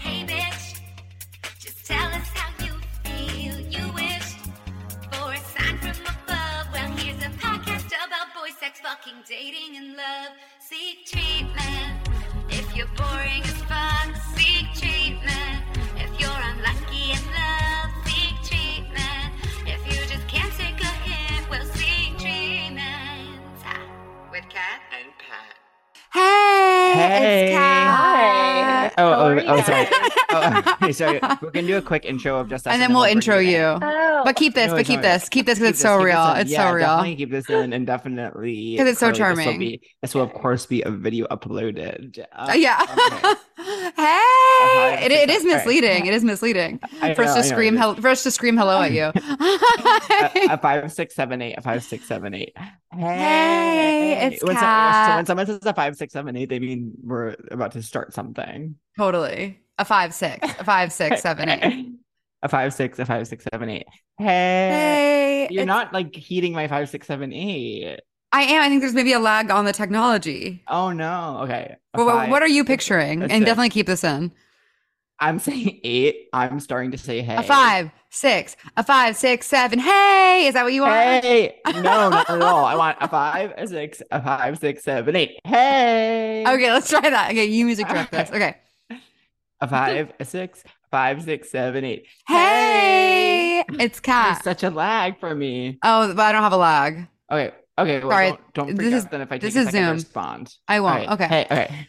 Hey, bitch. Just tell us how you feel. You wish for a sign from above. Well, here's a podcast about boy sex, fucking, dating, and love. Seek treatment. If you're boring as fuck, seek treatment. If you're unlucky in love, seek treatment. If you just can't take a hint, well, seek treatment. With Cat and Pat. Hey, Hey. it's Cat. Oh, oh, oh, sorry. Oh, okay, sorry. We're gonna do a quick intro of just us, And then we'll intro you. Oh, But keep this, No, but keep not- this, keep this because it's so this real. in. It's yeah, so real. Definitely keep this in, and definitely 'Cause it's so Carly, This will, charming. be, this will of course be a video uploaded. Uh, yeah. okay. hey, hi, it, it is all right. misleading. It is misleading I for us to scream, it is. hel- for us to scream hello at you. a, a five, six, seven, eight, a five, six, seven, eight. Hey, it's when, so- Cat. so when someone says a five, six, seven, eight, they mean we're about to start something. totally. A five, six, a five, six, seven, eight. A five, six, a five, six, seven, eight. Hey, Hey, you're not like heating my five, six, seven, eight. I am. I think there's maybe a lag on the technology. Oh no. Okay. Well, what- five, what are you picturing? And six. definitely keep this in. I'm saying eight. I'm starting to say hey. A five, six, a five, six, seven. Hey, is that what you want? Hey. No, not at all. I want a five, a six, a five, six, seven, eight. Hey. Okay, let's try that. Okay, you music direct this. Okay. A five, a six, five, six, seven, eight. Hey, it's There's Cat. such a lag for me. Oh, but I don't have a lag. Okay. Okay. Well, Sorry, don't, don't freak this out is- then if I take this a is Zoom. respond. I won't. All right. Okay. Hey. Okay.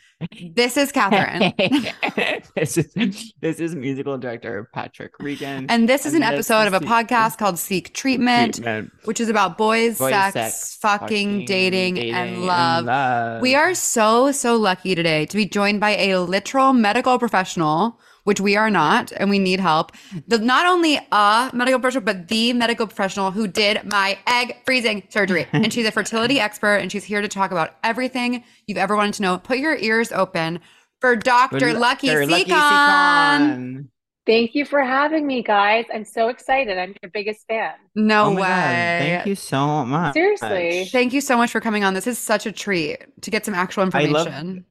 This is Catherine. this is this is musical director Patrick Regan. And this is an this episode of a podcast called Seek Treatment, Treatment. which is about boys, Boys, sex, sex, fucking, dating, dating, and love. love. We are so, so lucky today to be joined by a literal medical professional, which we are not, and we need help. The, not only a medical professional, but the medical professional who did my egg freezing surgery. and she's a fertility expert, and she's here to talk about everything you've ever wanted to know. Put your ears open for Dr. Lucky Dr. Sekhon. Sekhon. Thank you for having me, guys. I'm so excited. I'm your biggest fan. No Oh way. God. Thank you so much. Seriously. Thank you so much for coming on. This is such a treat to get some actual I love- information.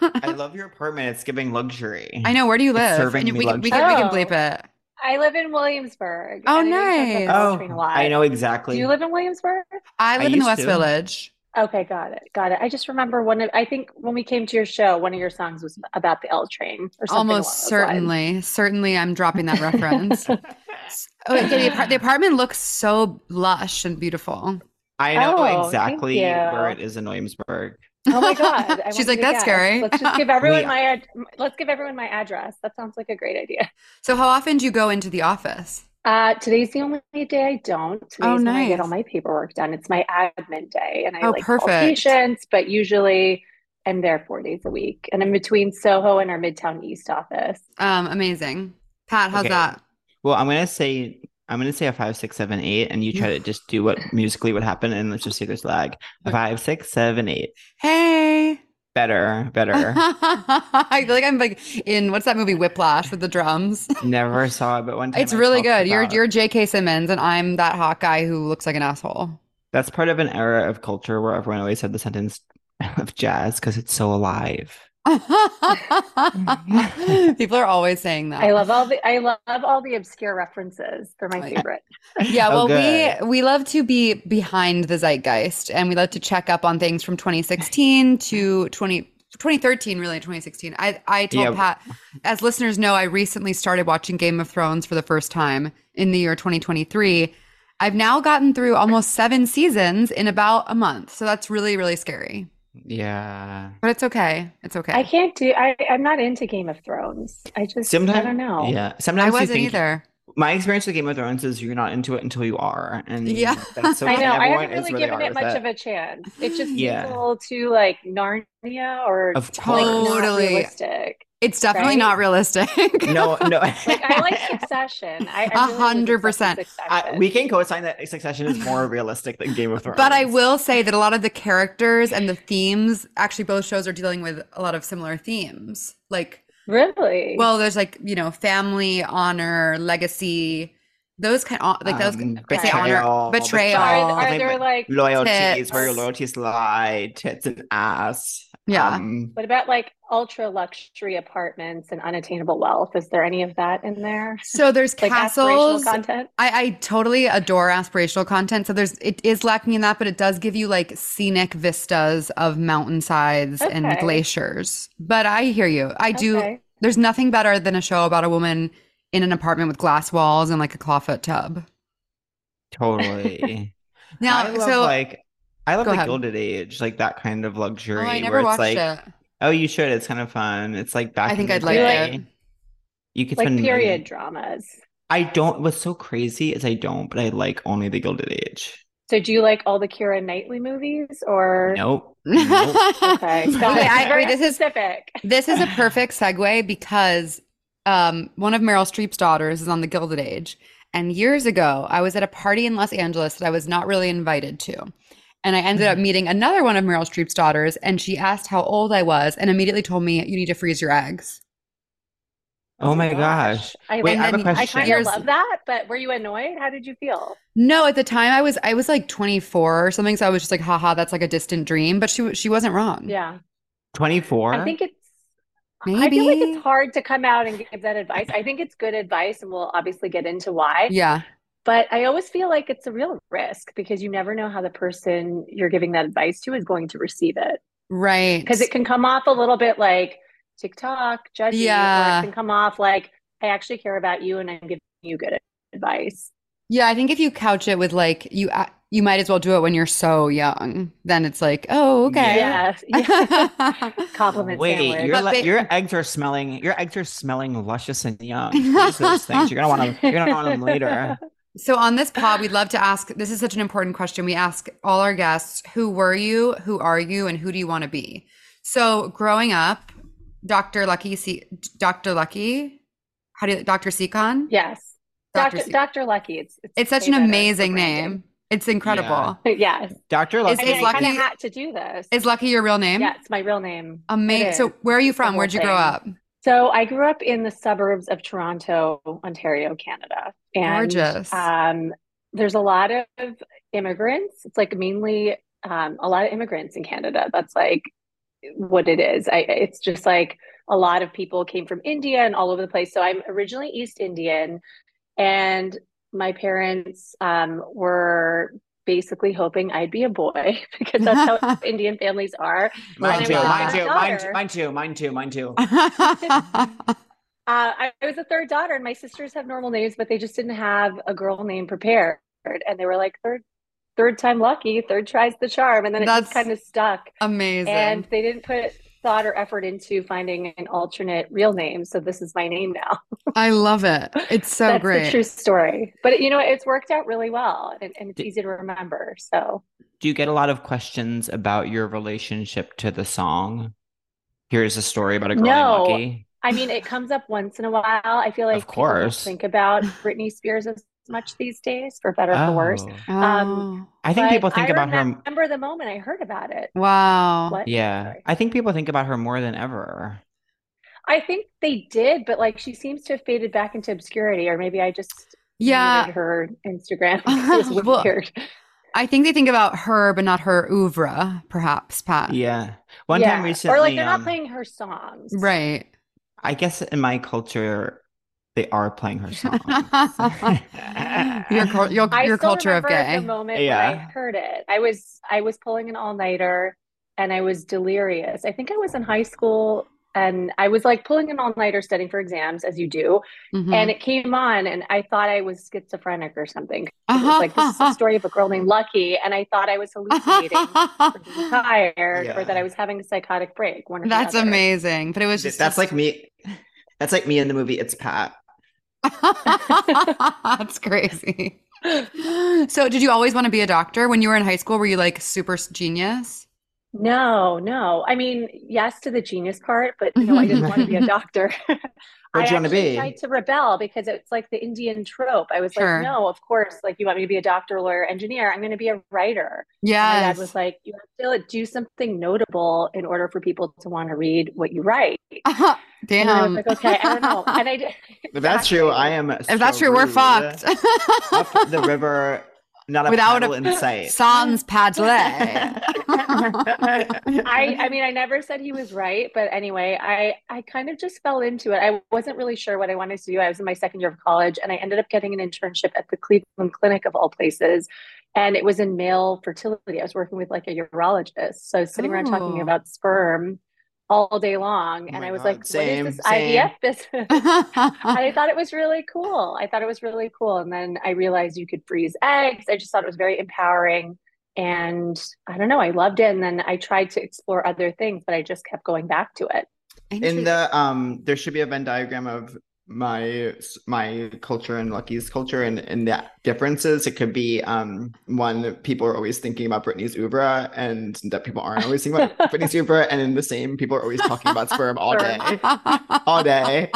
I love your apartment. It's giving luxury. I know. Where do you It's live? serving And you- me we, can- we, can, we can bleep oh. it. I live in Williamsburg. Oh, and I know nice. Oh, Coltrane a lot. I know exactly. Do exactly. you live in Williamsburg? I live in the West to. Village. Okay, got it. Got it. I just remember one of I think when we came to your show, one of your songs was about the L train or something. Almost those lines. certainly. Certainly, I'm dropping that reference. oh, okay, the, the apartment looks so lush and beautiful. I know Oh, exactly where it is in Williamsburg. Oh my god! I She's like, "That's guess. scary." Let's just give everyone We- my ad- let's give everyone my address. That sounds like a great idea. So, how often do you go into the office? Uh, today's the only day I don't. Today's Oh, when I get all my paperwork done. It's my admin day, and I Oh, like call perfect. patients, but usually I'm there four days a week, and I'm between Soho and our Midtown East office. Um, amazing. Pat, how's Okay. that? Well, I'm gonna say I'm gonna say a five, six, seven, eight, and you try to just do what musically would happen, and let's just say there's lag. A five, six, seven, eight. Hey. Better, better. I feel like I'm like in what's that movie Whiplash with the drums? Never saw it, but one time It's I really good. You're you're J.K. Simmons, and I'm that hot guy who looks like an asshole. That's part of an era of culture where everyone always said the sentence of jazz because it's so alive. People are always saying that. I love all the I love all the obscure references. They're my Oh, yeah. favorite. Yeah, Oh, well, we we love to be behind the zeitgeist, and we love to check up on things from 2016 to 20, 2013, really 2016. I I told Yeah. Pat, as listeners know, I recently started watching Game of Thrones for the first time in the year 2023. I've now gotten through almost seven seasons in about a month, so that's really really scary. Yeah. But it's okay. It's okay. I can't do. I I'm not into Game of Thrones. I just Sometimes I don't know. Yeah. Sometimes you wasn't think either. my experience with Game of Thrones is you're not into it until you are, and Yeah. that's I okay. know. I haven't really given it with much of a chance. It's just Yeah. seems a little too like Narnia or Of like not Totally. realistic. It's definitely Right? not realistic. No, no. Like I like Succession. I, I A really was hundred percent. with I, Succession. we can co-sign that Succession is more realistic than Game of Thrones. But I will say that a lot of the characters and the themes, actually, both shows are dealing with a lot of similar themes. Like, really well, there's like, you know, family, honor, legacy, those kind of, like those, Um, I say honor, betrayal, betrayal. are, are there like loyalties, Tits. where your loyalties lie, tits and ass. Yeah. Um, What about like ultra luxury apartments and unattainable wealth? Is there any of that in there? so there's Like castles. aspirational content? I, I totally adore aspirational content. So there's it is lacking in that, but it does give you like scenic vistas of mountainsides and glaciers. But I hear you. I do. Okay. There's nothing better than a show about a woman in an apartment with glass walls and like a clawfoot tub. totally. Now, I love so like I love Go the ahead. Gilded Age, like that kind of oh, luxury I where never it's watched like, it. Oh, you should. It's kind of fun. It's like back. I think the I'd like day. it. You could Like spend period million- dramas. I don't. What's so crazy is I don't, but I like only the Gilded Age. So do you like all the Keira Knightley movies or Nope. Nope. Okay, got Okay. I- Very wait, this is specific. This is a perfect segue because um, one of Meryl Streep's daughters is on the Gilded Age. And years ago, I was at a party in Los Angeles that I was not really invited to. And I ended up Mm-hmm. meeting another one of Meryl Streep's daughters, and she asked how old I was and immediately told me, You need to freeze your eggs. Oh my gosh. I, Wait, I have a question. I kind Years- of love that, but were you annoyed? How did you feel? No, at the time I was I was like 24 or something, so I was just like, haha, that's like a distant dream. But she she wasn't wrong. Yeah. 24? I think it's Maybe. I feel like it's hard to come out and give that advice. I think it's good advice, and we'll obviously get into why. Yeah. But I always feel like it's a real risk because you never know how the person you're giving that advice to is going to receive it. Right. Because it can come off a little bit like TikTok, judgy, or Yeah. it can come off like, I actually care about you and I'm giving you good advice. Yeah, I think if you couch it with like you you might as well do it when you're so young. Then it's like, oh, okay. Yeah. yeah. Compliment Wait, sandwich. your But le- your eggs are smelling. Your eggs are smelling luscious and young. Freeze those things. You're gonna want them. You're gonna want them later. So on this pod, we'd love to ask. This is such an important question. We ask all our guests, "Who were you? Who are you? And who do you want to be?" So growing up, Dr. Lucky, C- Dr. Lucky, how do you, Dr. Sekhon? Yes. Dr. Dr. Dr. Lucky. It's, It's such an amazing name. It's incredible. Yes. Doctor Is- Lucky. I mean, is I Lucky- kind of had to do this. Is Lucky your real name? Yeah, it's my real name. Amazing. So where are you from? Where'd you grow up? So I grew up in the suburbs of Toronto, Ontario, Canada. And Gorgeous. um, there's a lot of immigrants. It's like mainly um, a lot of immigrants in Canada. That's like what it is. I, it's just like a lot of people came from India and all over the place. So I'm originally East Indian, and my parents um, were basically hoping I'd be a boy because that's how Indian families are. Mine too. Mine too. Mine, Daughter. mine too. Mine too. Mine too. Uh, I, I was a third daughter, and my sisters have normal names, but they just didn't have a girl name prepared. And they were like, third, third time lucky, third tries the charm. And then it That's just kind of stuck. Amazing. And they didn't put thought or effort into finding an alternate real name. So this is my name now. I love it. It's so That's great. the true story. But you know, it's worked out really well, and, and it's Did- easy to remember. So Do you get a lot of questions about your relationship to the song? Here's a story about a girl No. named Lucky. I mean, it comes up once in a while. I feel like Of people course. think about Britney Spears as much these days, for better or for worse. Oh. Um, I think people think I about her. remember the moment I heard about it. Oh, wow. What? Yeah, Sorry. I think people think about her more than ever. I think they did, but like she seems to have faded back into obscurity, or maybe I just Yeah. her Instagram. because It Well, weird. I think they think about her, but not her oeuvre, perhaps, Pat. Yeah. One Yeah. time recently, or like they're um, not playing her songs. Right. I guess in my culture, they are playing her song. your your, your culture of remember gay. the moment when I heard it. I was I was pulling an all nighter, and I was delirious. I think I was in high school, and I was like pulling an all nighter, studying for exams, as you do. Mhm. And it came on, and I thought I was schizophrenic or something. It Uh-huh. was like this is a story of a girl named Lucky, and I thought I was hallucinating. or being tired or that I was having a psychotic break. One or That's amazing. But it was just That's like me. That's like me in the movie It's Pat. That's crazy. So, did you always want to be a doctor when you were in high school? Were you like super genius? No, no. I mean, yes to the genius part, but no, I didn't want to be a doctor. What'd I you wanna be? tried to rebel because it's like the Indian trope. I was Sure. like, no, of course. Like, you want me to be a doctor, lawyer, engineer? I'm going to be a writer. Yeah. my dad was like, you have to do something notable in order for people to want to read what you write. Damn. And I was like, okay, I don't know. And I did. If that's true, I am. if that's true, we're fucked. Up the river, not a Without paddle a- in sight. Sans paddle. I I mean I never said he was right, but anyway, I I kind of just fell into it. I wasn't really sure what I wanted to do. I was in my second year of college and I ended up getting an internship at the Cleveland Clinic of all places. And it was in male fertility. I was working with like a urologist. So I was sitting around talking about sperm all day long. Oh and I was God, like, same, what is this same. IVF business? I thought it was really cool. I thought it was really cool. And then I realized you could freeze eggs. I just thought it was very empowering. And I don't know, I loved it. And then I tried to explore other things, but I just kept going back to it. in the um there should be a venn diagram of my my culture and lucky's culture and and the differences. It could be um one people are always thinking about britney's oeuvre and that people aren't always thinking about britney's oeuvre. And in the same people are always talking about sperm all day. All day.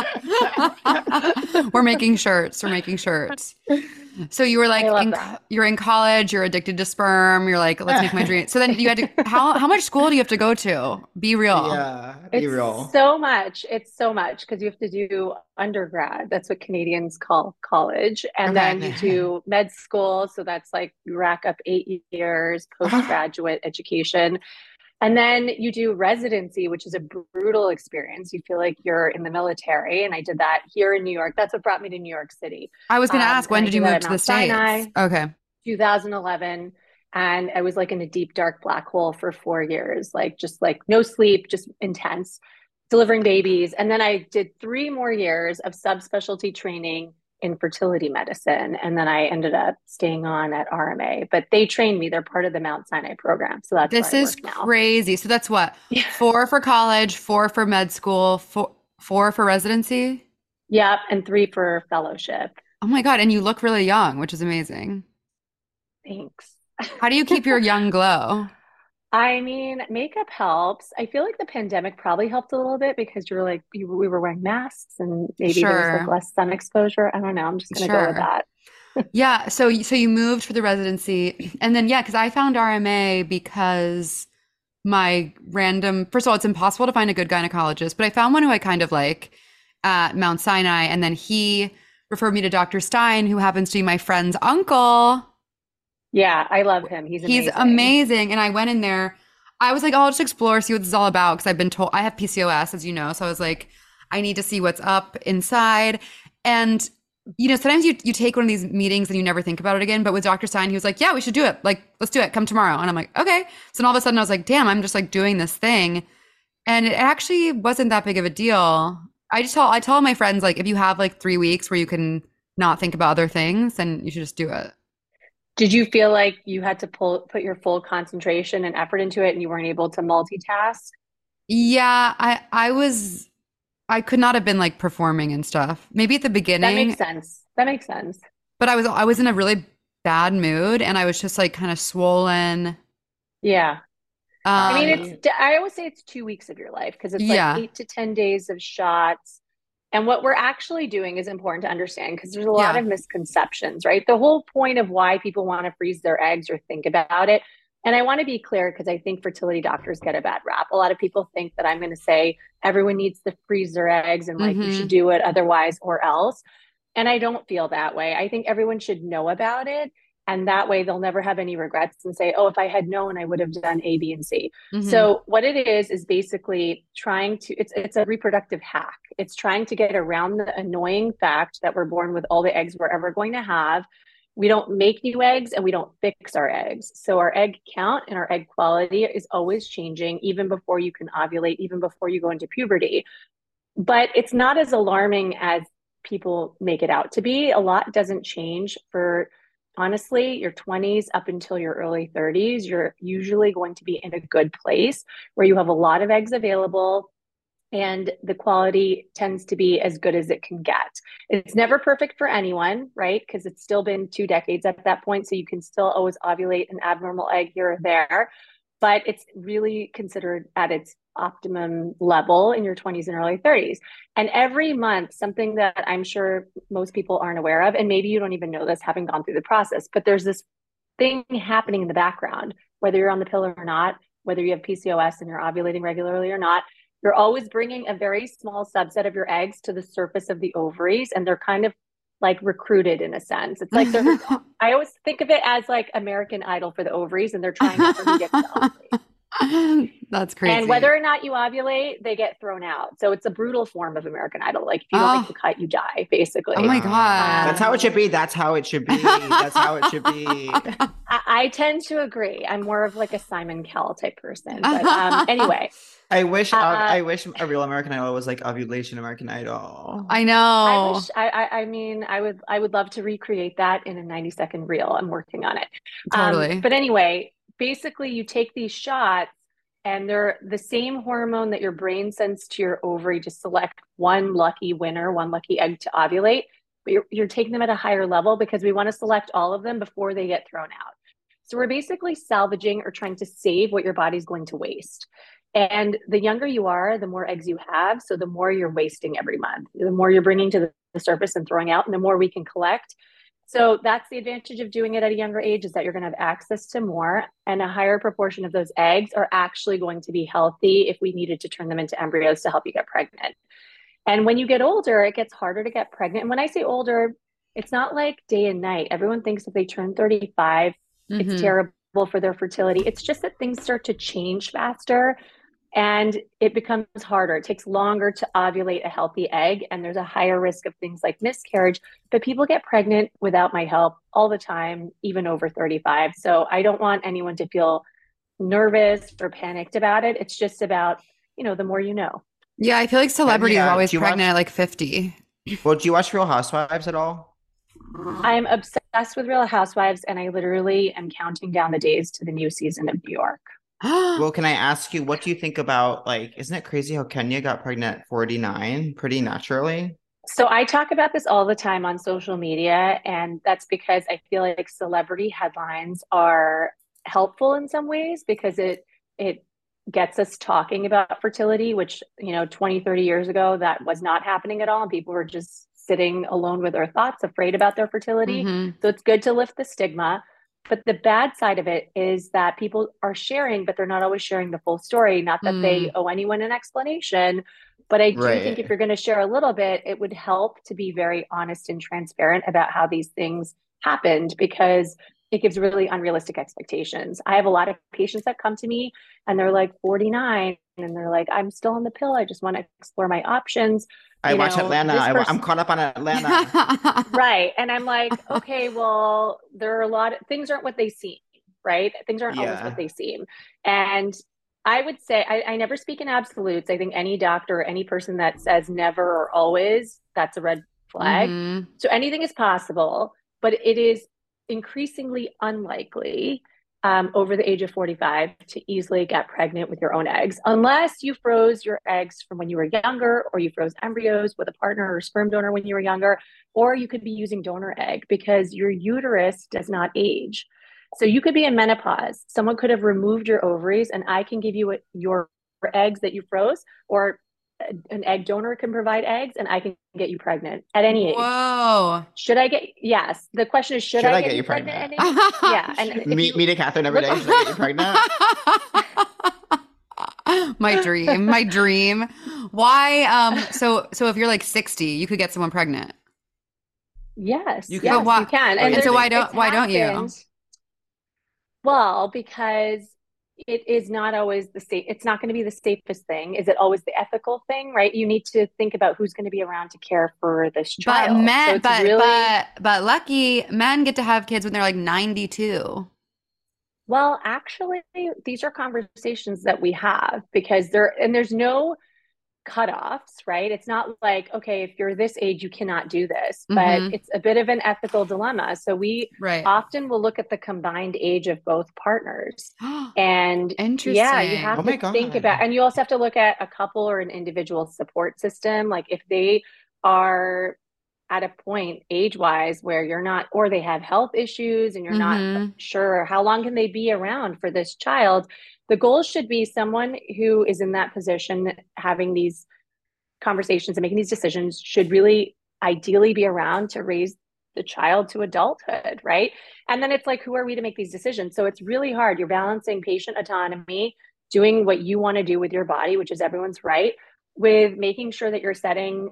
We're making shirts. We're making shirts. So you were like, in, you're in college. You're addicted to sperm. You're like, let's make my dream. So then you had to. How how much school do you have to go to? Be real. yeah be It's real so much. It's so much because you have to do undergrad. That's what Canadians call college. And Okay. then you do med school. So that's like you rack up eight years postgraduate education. And then you do residency, which is a brutal experience. You feel like you're in the military. And I did that here in New York. That's what brought me to New York City. I was going to Um, ask, when did you move to the states? Sinai. Okay. 2011 and I was like in a deep dark black hole for 4 years like just like no sleep just intense delivering babies and then I did 3 more years of subspecialty training in fertility medicine and then I ended up staying on at RMA but they trained me they're part of the Mount Sinai program so that's This is crazy. So that's what Yeah. four for college, four for med school, four four for residency. Yep and 3 for fellowship Oh my god! And you look really young, which is amazing. thanks How do you keep your young glow? I mean, makeup helps. I feel like the pandemic probably helped a little bit because you were like, you, we were wearing masks and maybe there was like less sun exposure. I don't know. I'm just gonna go with that. Yeah, so so you moved for the residency, and then yeah, because I found RMA because my random. First of all, it's impossible to find a good gynecologist, but I found one who I kind of like at Mount Sinai, and then he referred me to Dr. Stein, who happens to be my friend's uncle. Yeah, I love him. He's amazing. He's amazing, and I went in there. I was like, oh, I'll just explore, see what this is all about, because I've been told I have PCOS, as you know. So I was like, I need to see what's up inside, and you know, sometimes you you take one of these meetings and you never think about it again. But with Dr. Stein, he was like, "Yeah, we should do it. Like, let's do it. Come tomorrow." And I'm like, "Okay." So then all of a sudden, I was like, "Damn, I'm just like doing this thing," and it actually wasn't that big of a deal. I just tell I tell my friends like, if you have like three weeks where you can not think about other things, then you should just do it. Did you feel like you had to pull put your full concentration and effort into it and you weren't able to multitask? Yeah, I I was I could not have been like performing and stuff. Maybe at the beginning. That makes sense. That makes sense. but I was I was in a really bad mood and I was just like kind of swollen. Yeah. I mean, Um, it's, I always say it's two weeks of your life because it's like Yeah. eight to 10 days of shots. And what we're actually doing is important to understand because there's a lot Yeah. of misconceptions, right? The whole point of why people want to freeze their eggs or think about it. And I want to be clear because I think fertility doctors get a bad rap. A lot of people think that I'm going to say everyone needs to freeze their eggs and like you Mhm. should do it otherwise or else. And I don't feel that way. I think everyone should know about it. And that way they'll never have any regrets and say, oh, if I had known, I would have done A, B, and C. mhm. So what it is is basically trying to it's it's a reproductive hack. It's trying to get around the annoying fact that we're born with all the eggs we're ever going to have. We don't make new eggs and we don't fix our eggs. So our egg count and our egg quality is always changing even before you can ovulate, even before you go into puberty. But it's not as alarming as people make it out to be. A lot doesn't change for honestly your 20s up until your early 30s. You're usually going to be in a good place where you have a lot of eggs available and the quality tends to be as good as it can get. It's never perfect for anyone, right? Because it's still been two decades at that point. So you can still always ovulate an abnormal egg here or there, but it's really considered at its optimum level in your 20s and early 30s. And every month, something that I'm sure most people aren't aware of, and maybe you don't even know this having gone through the process, but there's this thing happening in the background, whether you're on the pill or not, whether you have PCOS and you're ovulating regularly or not, you're always bringing a very small subset of your eggs to the surface of the ovaries, and they're kind of like recruited in a sense. It's like they're I always think of it as like American Idol for the ovaries and they're trying to get the ovary. That's crazy. And whether or not you ovulate, they get thrown out. So it's a brutal form of American Idol. Like if you don't Oh. make the cut, you die, basically. oh my god. That's how it should be. That's how it should be. That's how it should be. I, I tend to agree. I'm more of like a Simon Cowell type person. But um, anyway, I wish uh, I wish a real American Idol was like ovulation American Idol. I know. I wish I, I I mean I would I would love to recreate that in a 90 second reel. I'm working on it. Um, totally. but anyway, basically you take these shots and they're the same hormone that your brain sends to your ovary to select one lucky winner, one lucky egg to ovulate. But you're, you're taking them at a higher level because we want to select all of them before they get thrown out. So we're basically salvaging or trying to save what your body's going to waste. And the younger you are, the more eggs you have. So the more you're wasting every month, the more you're bringing to the surface and throwing out, and the more we can collect. So that's the advantage of doing it at a younger age is that you're going to have access to more and a higher proportion of those eggs are actually going to be healthy if we needed to turn them into embryos to help you get pregnant. And when you get older, it gets harder to get pregnant. And when I say older, it's not like day and night. Everyone thinks if they turn 35, Mhm. it's terrible for their fertility. It's just that things start to change faster and it becomes harder. It takes longer to ovulate a healthy egg, and there's a higher risk of things like miscarriage. But people get pregnant without my help all the time, even over 35. So I don't want anyone to feel nervous or panicked about it. It's just about, you know, the more you know. Yeah, I feel like celebrities yeah, are uh, always pregnant watch- at like 50. Well, do you watch Real Housewives at all? I'm obsessed with Real Housewives, and I literally am counting down the days to the new season of New York. Well, can I ask you, what do you think about like, isn't it crazy how Kenya got pregnant at 49 pretty naturally? So I talk about this all the time on social media, and that's because I feel like celebrity headlines are helpful in some ways because it it gets us talking about fertility, which, you know, 20, 30 years ago, that was not happening at all. And people were just sitting alone with their thoughts, afraid about their fertility. Mhm. So it's good to lift the stigma. But the bad side of it is that people are sharing, but they're not always sharing the full story. Not that they mm. owe anyone an explanation, but I do think if you're going to share a little bit, it would help to be very honest and transparent about how these things happened because it gives really unrealistic expectations. I have a lot of patients that come to me and they're like 49 and they're like, I'm still on the pill. I just want to explore my options. I You watch know, Atlanta. I, person- am caught up on Atlanta. right and i'm like okay well there are a lot of things aren't what they seem right things aren't always what they seem and i would say I, I never speak in absolutes i think any doctor or any person that says never or always that's a red flag Mhm. so anything is possible but it is increasingly unlikely um, over the age of 45 to easily get pregnant with your own eggs, unless you froze your eggs from when you were younger, or you froze embryos with a partner or sperm donor when you were younger, or you could be using donor egg because your uterus does not age. So you could be in menopause. Someone could have removed your ovaries, and I can give you your eggs that you froze, or an egg donor can provide eggs, and I can get you pregnant at any age. Whoa. Should I get? Yes. The question is, should, I, get, you pregnant? at any age? yeah, and meet, you- meet a Catherine every day. Should I get you pregnant? my dream, my dream. Why? Um. So, so if you're like 60, you could get someone pregnant. Yes, You yes, can- But why- you can. and so why don't- it's why don't you? Well, because it is not always the safe. It's not going to be the safest thing. Is it always the ethical thing? Right? You need to think about who's going to be around to care for this child. So men, it's but really but but lucky men get to have kids when they're like 92. Well, actually, these are conversations that we have because there, and there's no cutoffs, right? It's not like, okay, if you're this age, you cannot do this, but Mhm. it's a bit of an ethical dilemma. So we Right. often will look at the combined age of both partners. And yeah, you have Oh to think God. about, and you also have to look at a couple or an individual support system. Like if they are at a point age wise where you're not, or they have health issues and you're not Mhm. sure how long can they be around for this child. The goal should be someone who is in that position having these conversations and making these decisions should really ideally be around to raise the child to adulthood, right? And then it's like, who are we to make these decisions? So it's really hard. You're balancing patient autonomy, doing what you want to do with your body, which is everyone's right, with making sure that you're setting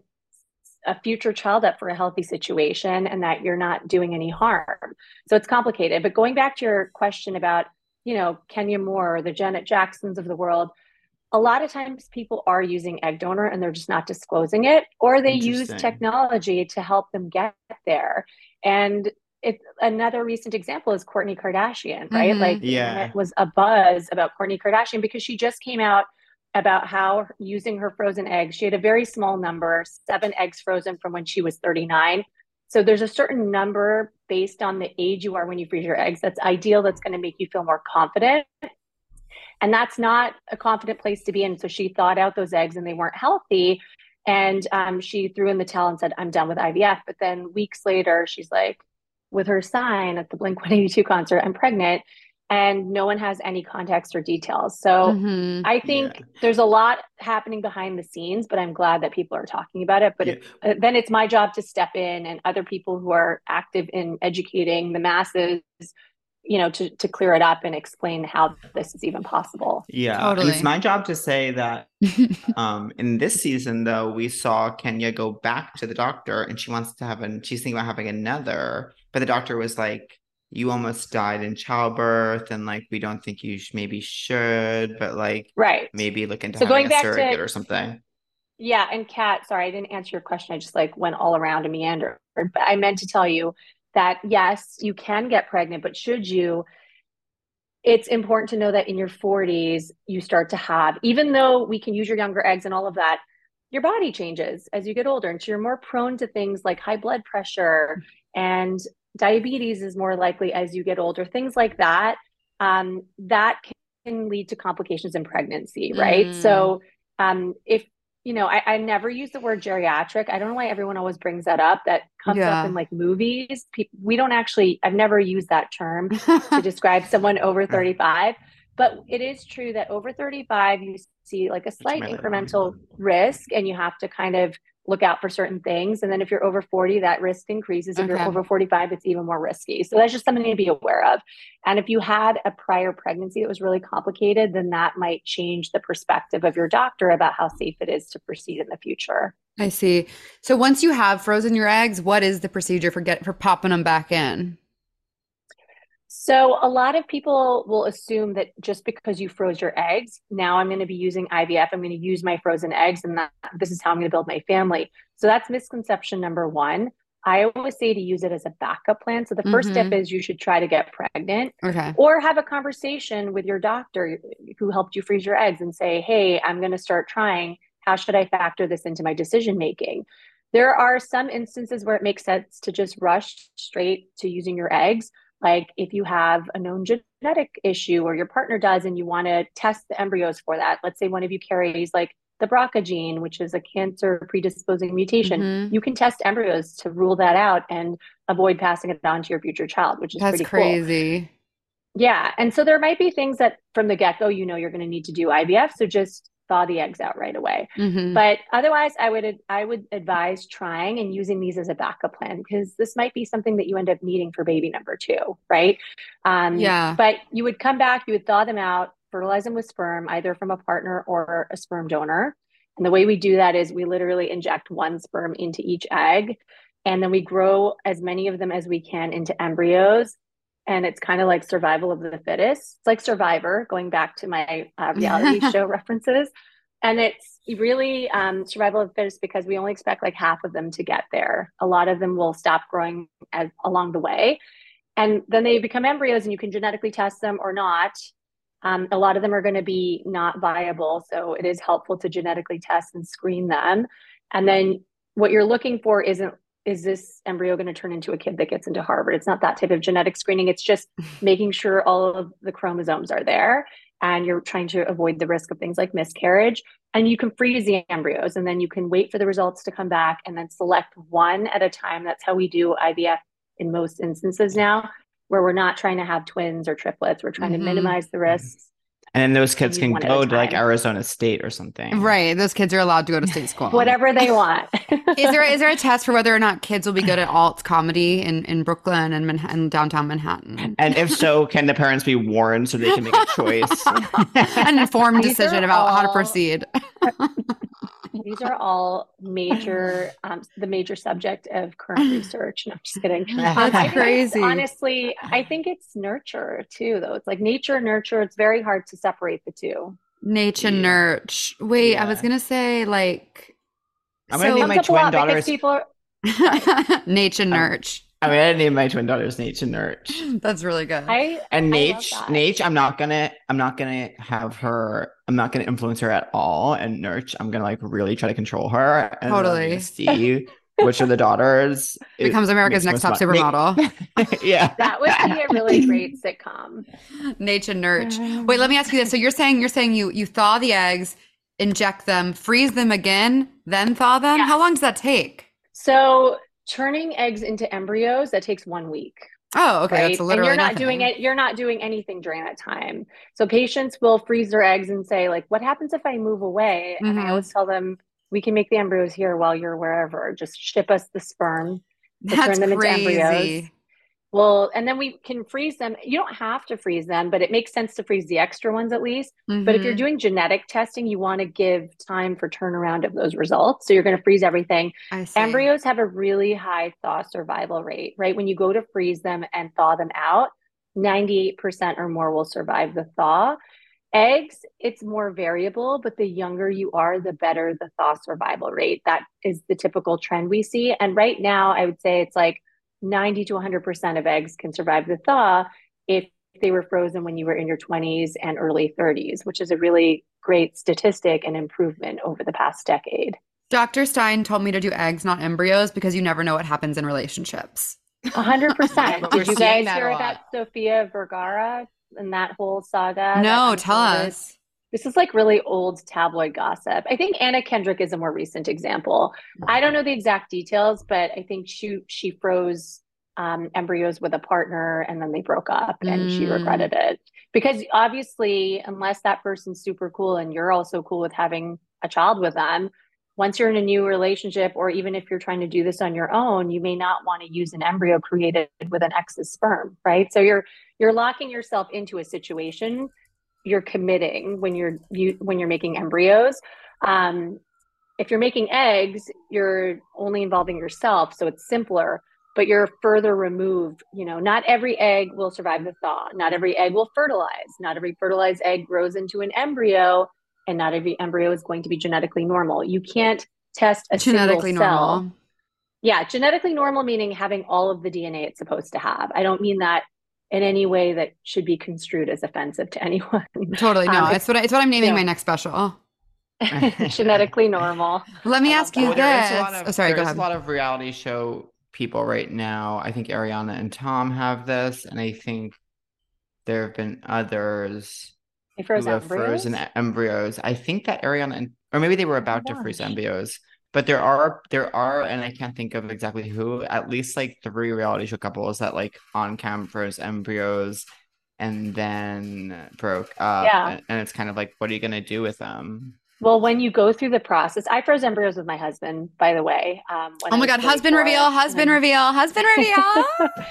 a future child up for a healthy situation and that you're not doing any harm. So it's complicated. But going back to your question about, you know, Kenya Moore or the Janet Jacksons of the world, a lot of times people are using egg donor and they're just not disclosing it, or they use technology to help them get there. And it, another recent example is Kourtney Kardashian, right? Mhm. Like Yeah. internet was a buzz about Kourtney Kardashian because she just came out about how using her frozen eggs, she had a very small number, seven eggs frozen from when she was 39. So there's a certain number based on the age you are when you freeze your eggs that's ideal, that's going to make you feel more confident. And that's not a confident place to be in. So she thawed out those eggs and they weren't healthy. And um, she threw in the towel and said, I'm done with IVF. But then weeks later, she's like, with her sign at the Blink 182 concert, I'm pregnant. And no one has any context or details. So Mhm. I think Yeah. there's a lot happening behind the scenes, but I'm glad that people are talking about it. But Yeah. it, uh, then it's my job to step in and other people who are active in educating the masses, you know, to, to clear it up and explain how this is even possible. Yeah, and Totally. it's my job to say that um in this season though we saw Kenya go back to the doctor and she wants to have an she's thinking about having another, but the doctor was like, "You almost died in childbirth, and like we don't think you sh- maybe should, but like Right. maybe look into So going having a back to- surrogate or something." Yeah, and Cat, sorry, I didn't answer your question. I just like went all around and meandered. But I meant to tell you that yes, you can get pregnant, but should you, it's important to know that in your 40s, you start to have, even though we can use your younger eggs and all of that, your body changes as you get older. And so you're more prone to things like high blood pressure and diabetes is more likely as you get older, things like that. Um, that can lead to complications in pregnancy, right? Mm. So um, if you know, I, I never use the word geriatric. I don't know why everyone always brings that up. That comes Yeah. up in like movies. We don't actually. I've never used that term to describe someone over 35. But it is true that over 35, you see like a slight incremental risk, and you have to kind of look out for certain things. And then if you're over 40, that risk increases. If Okay. you're over 45, it's even more risky. So that's just something to be aware of. And if you had a prior pregnancy that was really complicated, then that might change the perspective of your doctor about how safe it is to proceed in the future. I see. So once you have frozen your eggs, what is the procedure for get for popping them back in? So a lot of people will assume that just because you froze your eggs, now I'm going to be using IVF. I'm going to use my frozen eggs, and that this is how I'm going to build my family. So that's misconception number one. I always say to use it as a backup plan. So the 1st step Mhm. is you should try to get pregnant Okay. or have a conversation with your doctor who helped you freeze your eggs and say, Hey, I'm going to start trying. How should I factor this into my decision making? There are some instances where it makes sense to just rush straight to using your eggs. Like if you have a known genetic issue or your partner does, and you want to test the embryos for that. Let's say one of you carries like the BRCA gene, which is a cancer predisposing mutation. Mhm. You can test embryos to rule that out and avoid passing it on to your future child, which is That's pretty cool. crazy. Yeah. And so there might be things that from the get go, you know, you're going to need to do IVF. So just thaw the eggs out right away. Mhm. But otherwise, I would I would advise trying and using these as a backup plan because this might be something that you end up needing for baby number two, right? Um, Yeah. But you would come back, you would thaw them out, fertilize them with sperm, either from a partner or a sperm donor. And the way we do that is we literally inject one sperm into each egg, and then we grow as many of them as we can into embryos. And it's kind of like survival of the fittest. It's like Survivor, going back to my uh, reality show references. And it's really um, survival of the fittest because we only expect like half of them to get there. A lot of them will stop growing as, along the way. And then they become embryos, and you can genetically test them or not. Um, a lot of them are going to be not viable. So it is helpful to genetically test and screen them. And then what you're looking for isn't is this embryo going to turn into a kid that gets into Harvard? It's not that type of genetic screening. It's just making sure all of the chromosomes are there and you're trying to avoid the risk of things like miscarriage. And you can freeze the embryos and then you can wait for the results to come back and then select one at a time. That's how we do IVF in most instances now, where we're not trying to have twins or triplets. We're trying Mhm. to minimize the risks. And then those kids can one at a go to like. Arizona State or something. Right. Those kids are allowed to go to state school. Whatever they want. Is there is there a test for whether or not kids will be good at alt comedy in, in Brooklyn and Manhattan, downtown Manhattan? And if so, can the parents be warned so they can make a choice? An informed decision are about how to proceed. These are all major, um, the major subject of current research. No, I'm just kidding. That's I crazy. honestly, I think it's nurture too, though. It's like nature, nurture. It's very hard to separate the two. Nature Yeah. nurture. Wait, I was gonna say like I'm gonna So- name my up a lot twin because daughters. people are, nature nurture. I'm gonna name my twin daughters Nate and Nurch. That's really good. I, And I Nate, love. Nate, I'm not gonna, I'm not gonna have her. I'm not gonna influence her at all. And Nurch, I'm gonna like really try to control her. And Totally. gonna see which of the daughters it Becomes America's next top most mon- supermodel. yeah. that would be a really great sitcom. Nature nurture. Wait, let me ask you this. So you're saying you're saying you you thaw the eggs, inject them, freeze them again, then thaw them? Yes. How long does that take? So turning eggs into embryos, that takes one week. Oh, okay. right? That's and you're not nothing. doing it. You're not doing anything during that time. So patients will freeze their eggs and say, like, "What happens if I move away?" And Mhm. I always tell them, "We can make the embryos here while you're wherever. Just ship us the sperm. to That's turn them into embryos. Well, and then we can freeze them. You don't have to freeze them, but it makes sense to freeze the extra ones at least. But if you're Mhm. doing genetic testing, you want to give time for turnaround of those results. So you're going to freeze everything. Embryos have a really high thaw survival rate, right? When you go to freeze them and thaw them out, 98% or more will survive the thaw. Eggs, it's more variable, but the younger you are, the better the thaw survival rate. That is the typical trend we see. And right now, I would say it's like 90 to 100% of eggs can survive the thaw if they were frozen when you were in your 20s and early 30s, which is a really great statistic and improvement over the past decade. Dr. Stein told me to do eggs, not embryos, because you never know what happens in relationships. Hundred percent. Did you seeing guys that hear about Sofia Vergara and that whole saga? no, tell us. This is like really old tabloid gossip. I think Anna Kendrick is a more recent example. I don't know the exact details, but I think she she froze um, embryos with a partner and then they broke up and she Mm. regretted it because obviously, unless that person's super cool and you're also cool with having a child with them, once you're in a new relationship, or even if you're trying to do this on your own, you may not want to use an embryo created with an ex's sperm, right? So you're you're locking yourself into a situation. You're committing when you're you when you're making embryos. Um, if you're making eggs, you're only involving yourself, so it's simpler. But you're further removed. You know, not every egg will survive the thaw. Not every egg will fertilize. Not every fertilized egg grows into an embryo and not every embryo is going to be genetically normal. You can't test a Genetically single cell. normal. Yeah, genetically normal meaning having all of the DNA it's supposed to have. I don't mean that in any way that should be construed as offensive to anyone. Totally no. Um, it's what I, it's what I'm naming yeah. my next special. genetically normal. Let me ask you Well, this. there is a lot of, oh, sorry, go there is ahead. a lot of reality show people right now. I think Ariana and Tom have this, and I think there have been others They froze embryos. frozen embryos. I think that Ariana and or maybe they were about to freeze gosh. embryos. But there are there are, and I can't think of exactly who, at least like three reality show couples that like on cam froze embryos and then broke up. Yeah. And, and it's kind of like, what are you gonna do with them? Well, when you go through the process, I froze embryos with my husband, by the way. Um, when Oh my was God, husband reveal, husband and- reveal, husband reveal.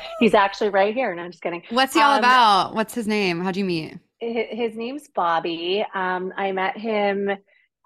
He's actually right here. No, I'm just kidding. What's he all Um, about? What's his name? How'd you meet? Hi- His name's Bobby. Um, I met him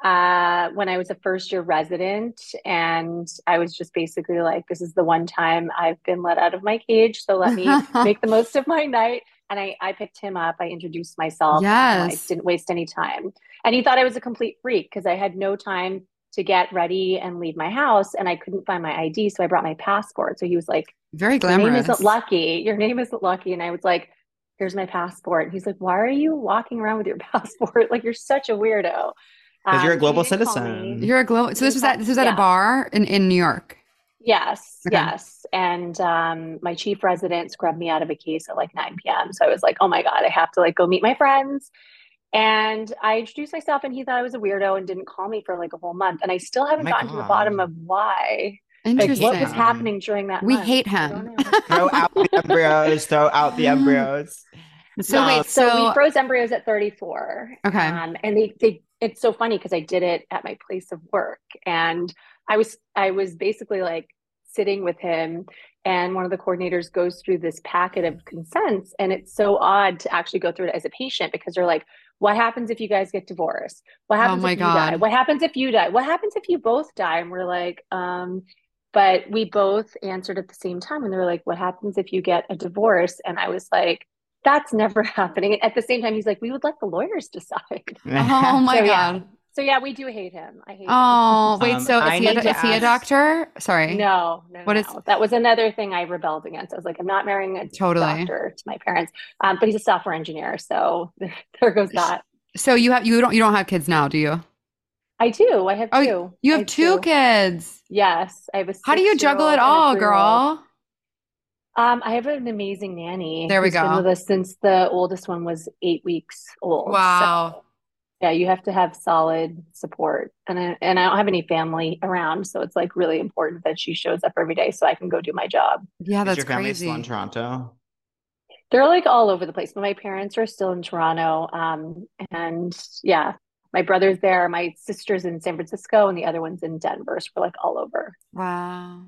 uh, when I was a first year resident, and I was just basically like, "This is the one time I've been let out of my cage, so let me make the most of my night." And I, I picked him up. I introduced myself. and I didn't waste any time. And he thought I was a complete freak because I had no time to get ready and leave my house, and I couldn't find my ID, so I brought my passport. So he was like, Very your name glamorous. isn't lucky. Your name isn't lucky. And I was like, here's my passport. And he's like, why are you walking around with your passport? Like, you're such a weirdo. 'Cause you're a Um, global he citizen. You're a global. So this was at this was at a bar in in New York. Yes, Okay. yes. And um, my chief resident scrubbed me out of a case at like 9 p.m. So I was like, oh my God, I have to like go meet my friends. And I introduced myself and he thought I was a weirdo and didn't call me for like a whole month. And I still haven't my gotten to the bottom of why. Like Interesting. what was happening during that We month. hate him. don't. Throw out the embryos, throw out the embryos. So Um, wait, So, so, we froze embryos at 34. Okay. Um, and they, they, it's so funny because I did it at my place of work, and I was, I was basically like sitting with him, and one of the coordinators goes through this packet of consents, and it's so odd to actually go through it as a patient because they're like, what happens if you guys get divorced? What happens Oh my if you die? God. What happens if you die? What happens if you both die? And we're like, um, but we both answered at the same time. And they were like, what happens if you get a divorce? And I was like, that's never happening. And at the same time, he's like, we would let the lawyers decide. Oh my So, yeah. god. So yeah, we do hate him. I hate Oh wait, Um, so I is he, a, need is he a doctor? Sorry. No, no, What no. is- that was another thing I rebelled against. I was like, I'm not marrying a Totally. doctor to my parents. Um, but he's a software engineer, so there goes that. So you have you don't you don't have kids now, do you? I do. I have Oh, two. You I have two do. kids. Yes, I have a. How do you juggle six-year-old it all, girl? Um, I have an amazing nanny. There we who's been go. with us since the oldest one was eight weeks old. Wow. So, yeah, you have to have solid support, and I, and I don't have any family around, so it's like really important that she shows up every day so I can go do my job. Yeah, Is that's your family crazy. still in Toronto? They're like all over the place, but my parents are still in Toronto. Um, and yeah, my brother's there, my sister's in San Francisco, and the other one's in Denver. So we're like all over. Wow.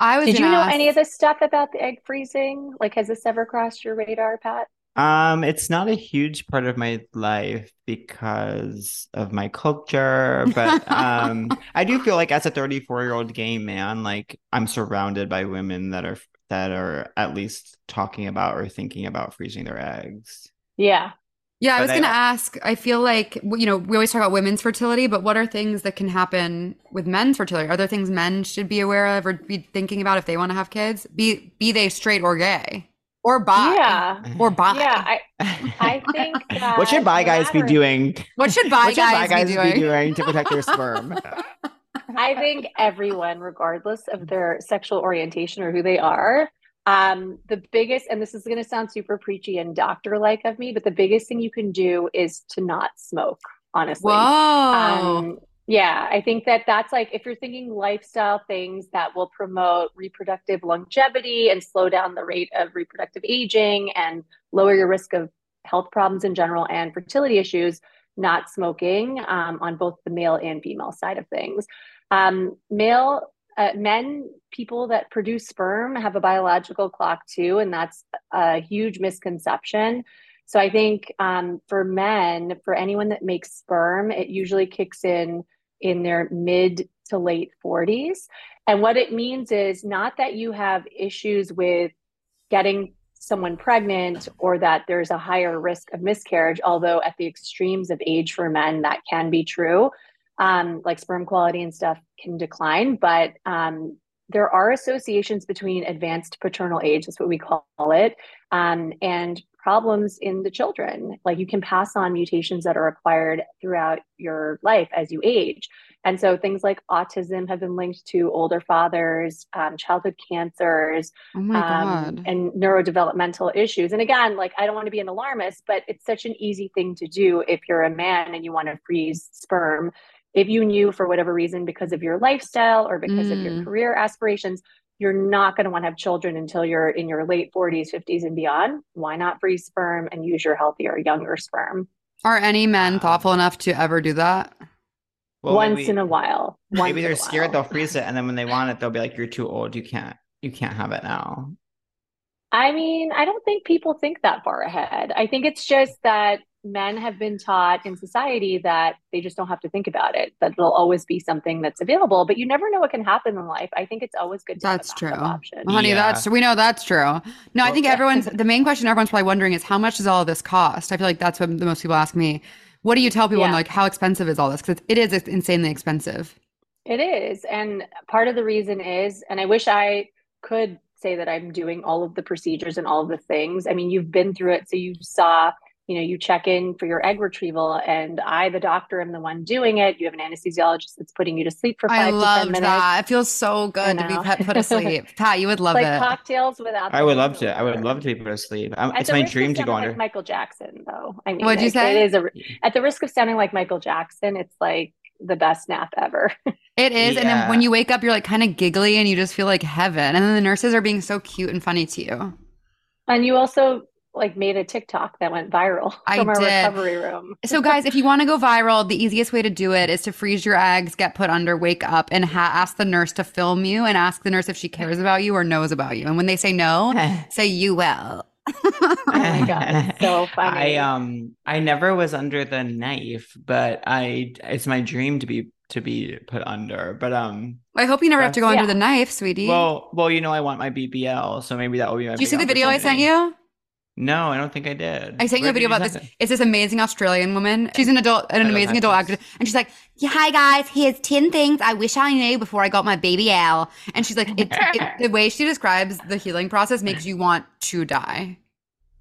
I was Did you know ask- any of this stuff about the egg freezing? Like, has this ever crossed your radar, Pat? Um, it's not a huge part of my life because of my culture, but um, I do feel like as a 34 year old gay man, like I'm surrounded by women that are that are at least talking about or thinking about freezing their eggs. Yeah. Yeah, I was going to ask. I feel like you know we always talk about women's fertility, but what are things that can happen with men's fertility? Are there things men should be aware of or be thinking about if they want to have kids? Be be they straight or gay or bi? Yeah. or bi? Yeah. I, I think that what should bi no guys be doing? What should bi What should bi guys, guys be doing? be doing to protect their sperm? I think everyone, regardless of their sexual orientation or who they are, um, the biggest, and this is going to sound super preachy and doctor like of me, but the biggest thing you can do is to not smoke, honestly. Whoa. Um, yeah, I think that that's like if you're thinking lifestyle things that will promote reproductive longevity and slow down the rate of reproductive aging and lower your risk of health problems in general and fertility issues, not smoking um, on both the male and female side of things. Um, male uh, men, people that produce sperm have a biological clock too, and that's a huge misconception. So I think um, for men, for anyone that makes sperm, it usually kicks in in their mid to late 40s. And what it means is not that you have issues with getting someone pregnant or that there's a higher risk of miscarriage, although at the extremes of age for men, that can be true. Um, like sperm quality and stuff can decline, but um, there are associations between advanced paternal age, that's what we call it, um, and problems in the children. Like you can pass on mutations that are acquired throughout your life as you age. And so things like autism have been linked to older fathers, um, childhood cancers, oh um, and neurodevelopmental issues. And again, like I don't want to be an alarmist, but it's such an easy thing to do if you're a man and you want to freeze sperm. If you knew for whatever reason, because of your lifestyle or because of your Mm. career aspirations, you're not going to want to have children until you're in your late 40s, 50s, and beyond. Why not freeze sperm and use your healthier, younger sperm Are any men thoughtful enough to ever do that? Well, once maybe- in a while? Once Maybe they're scared while. they'll freeze it, and then when they want it, they'll be like, "You're too old. You can't. You can't have it now." I mean, I don't think people think that far ahead. I think it's just that men have been taught in society that they just don't have to think about it, that there'll always be something that's available, but you never know what can happen in life. I think it's always good to have a That's true. option. Honey, Yeah. that's we know that's true. No, I Well- think everyone's the main question everyone's probably wondering is how much does all of this cost? I feel like that's what the most people ask me. What do you tell people? Yeah. like, how expensive is all this? Because it is insanely expensive. It is. And part of the reason is, and I wish I could say that I'm doing all of the procedures and all of the things. I mean, you've been through it. So you saw, you know, you check in for your egg retrieval, and I, the doctor, am the one doing it. You have an anesthesiologist that's putting you to sleep for five I to 10 loved minutes. that. It feels so good to be know. put, put asleep. Pat, you would love like it. cocktails without. I would love to. I would love to be put to sleep. Um, At it's my dream to go under. like Michael Jackson, though. I mean, What'd you like, say? It is a at the risk of sounding like Michael Jackson. It's like the best nap ever. It is. And then when you wake up, you're like kind of giggly and you just feel like heaven. And then the nurses are being so cute and funny to you. and you also like made a TikTok that went viral I from our did. recovery room. So, guys, if you want to go viral, the easiest way to do it is to freeze your eggs, get put under, wake up, and ha- ask the nurse to film you and ask the nurse if she cares about you or knows about you. And when they say no, say you will. Oh my god, so funny. I um I never was under the knife, but I it's my dream to be to be put under. But um I hope you never have to go That's- under the knife, sweetie. well well you know I want my BBL, so maybe that will be my Did you see the video I sent you? No, I don't think I did. I sent you a video about this. it? It's this amazing Australian woman. She's an adult, an amazing adult actor, and she's like, "Yeah, hi guys. Here's ten things I wish I knew before I got my BBL." And she's like, it, it, the way she describes the healing process makes you want to die.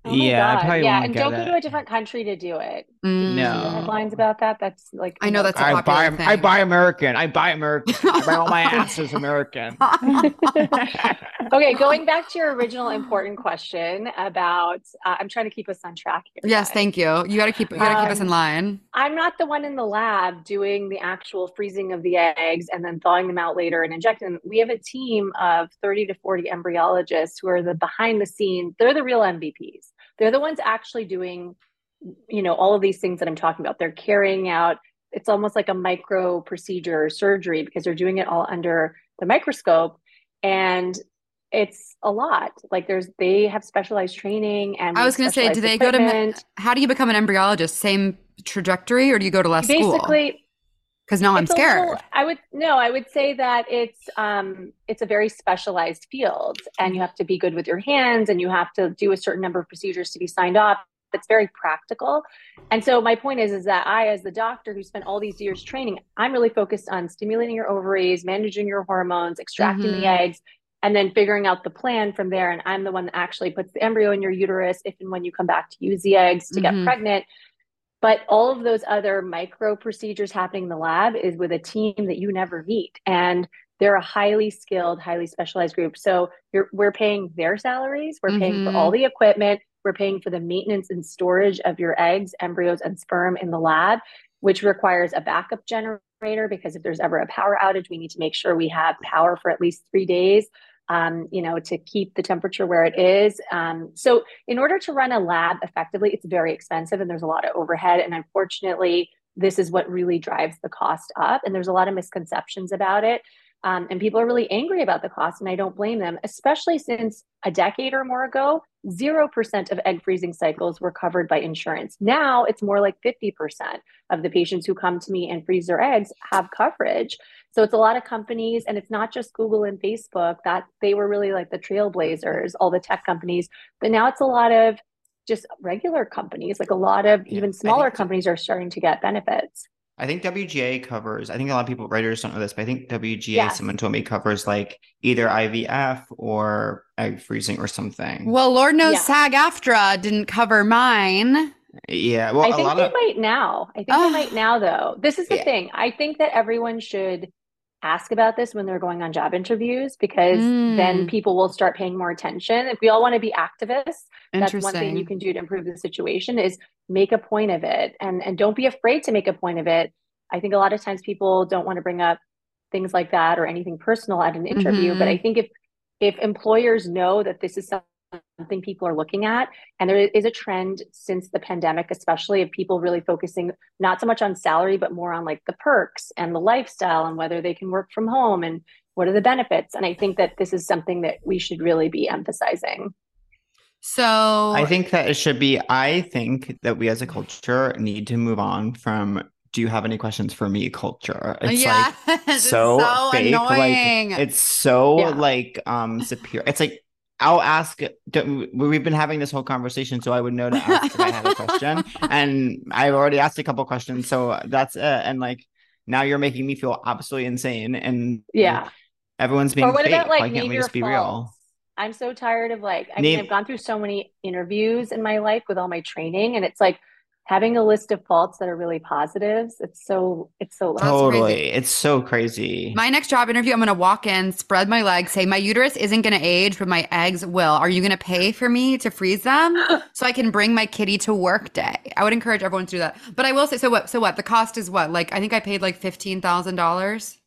Oh my Yeah, I probably yeah, and get don't go to a different country to do it. Mm. No. Headlines about that. That's like I know that's a I popular buy thing. I buy American. I buy American. I buy all my asses American. okay. Going back to your original important question about, uh, I'm trying to keep us on track here. yes, guys. thank you. You got to keep you got to keep us in Um, line. I'm not the one in the lab doing the actual freezing of the eggs and then thawing them out later and injecting them. We have a team of 30 to 40 embryologists who are the behind the scenes. They're the real MVPs. They're the ones actually doing, you know, all of these things that I'm talking about. They're carrying out, it's almost like a micro procedure or surgery because they're doing it all under the microscope. And it's a lot. Like there's, they have specialized training and I was going to say, do they go to? How do you become an embryologist? Same trajectory, or do you go to less school? Because now I'm scared. little- I would no, I would say that it's um it's a very specialized field and you have to be good with your hands and you have to do a certain number of procedures to be signed off. It's very practical. And so my point is is that I as the doctor who spent all these years training, I'm really focused on stimulating your ovaries, managing your hormones, extracting Mhm. the eggs and then figuring out the plan from there and I'm the one that actually puts the embryo in your uterus if and when you come back to use the eggs to Mhm. get pregnant. But all of those other micro procedures happening in the lab is with a team that you never meet. And they're a highly skilled, highly specialized group. So you're, we're paying their salaries, we're paying for all mm-hmm. the equipment, we're paying for the maintenance and storage of your eggs, embryos, and sperm in the lab, which requires a backup generator because if there's ever a power outage, we need to make sure we have power for at least three days. Um, you know, to keep the temperature where it is. Um, so, in order to run a lab effectively, it's very expensive and there's a lot of overhead. And unfortunately, this is what really drives the cost up. And there's a lot of misconceptions about it. Um, and people are really angry about the cost, and I don't blame them, especially since a decade or more ago, 0% of egg freezing cycles were covered by insurance. Now it's more like 50% of the patients who come to me and freeze their eggs have coverage. So it's a lot of companies, and it's not just Google and Facebook that they were really like the trailblazers, all the tech companies, but now it's a lot of just regular companies, like a lot of Yeah, even smaller companies are starting to get benefits. I think WGA covers, I think a lot of people, writers don't know this, but I think WGA, Yes. someone told me, covers like either IVF or egg freezing or something. Well, Lord knows Yeah. SAG AFTRA didn't cover mine. yeah. Well, I a think lot they of, might now. I think Ugh. they might now, though. This is the Yeah. thing. I think that everyone should ask about this when they're going on job interviews because then Mm. people will start paying more attention. If we all want to be activists, that's one thing you can do to improve the situation is make a point of it and and don't be afraid to make a point of it. I think a lot of times people don't want to bring up things like that or anything personal at an interview, but I Mm-hmm. think if if employers know that this is something people are looking at and there is a trend since the pandemic especially of people really focusing not so much on salary but more on like the perks and the lifestyle and whether they can work from home and what are the benefits and i think that this is something that we should really be emphasizing So I think that it should be, I think that we as a culture need to move on from do you have any questions for me culture. It's yeah, like it's so, fake. annoying. Like it's so Yeah. like um superior. It's like I'll ask. We've been having this whole conversation, so I would know to ask if I had a question, and I've already asked a couple questions, so that's it. And like now, you're making me feel absolutely insane, and yeah everyone's being or what fake. about like Why can't we just be faults? real? i'm so tired of like i Name- mean i've gone through so many interviews in my life with all my training and it's like having a list of faults that are really positives it's so it's so That's Totally, crazy. it's so crazy. my next job interview, I'm going to walk in, spread my legs, say, My uterus isn't going to age, but my eggs will. Are you going to pay for me to freeze them so I can bring my kitty to work day? I would encourage everyone to do that. But I will say, so what? So what? The cost is what? Like, I think I paid like $15,000.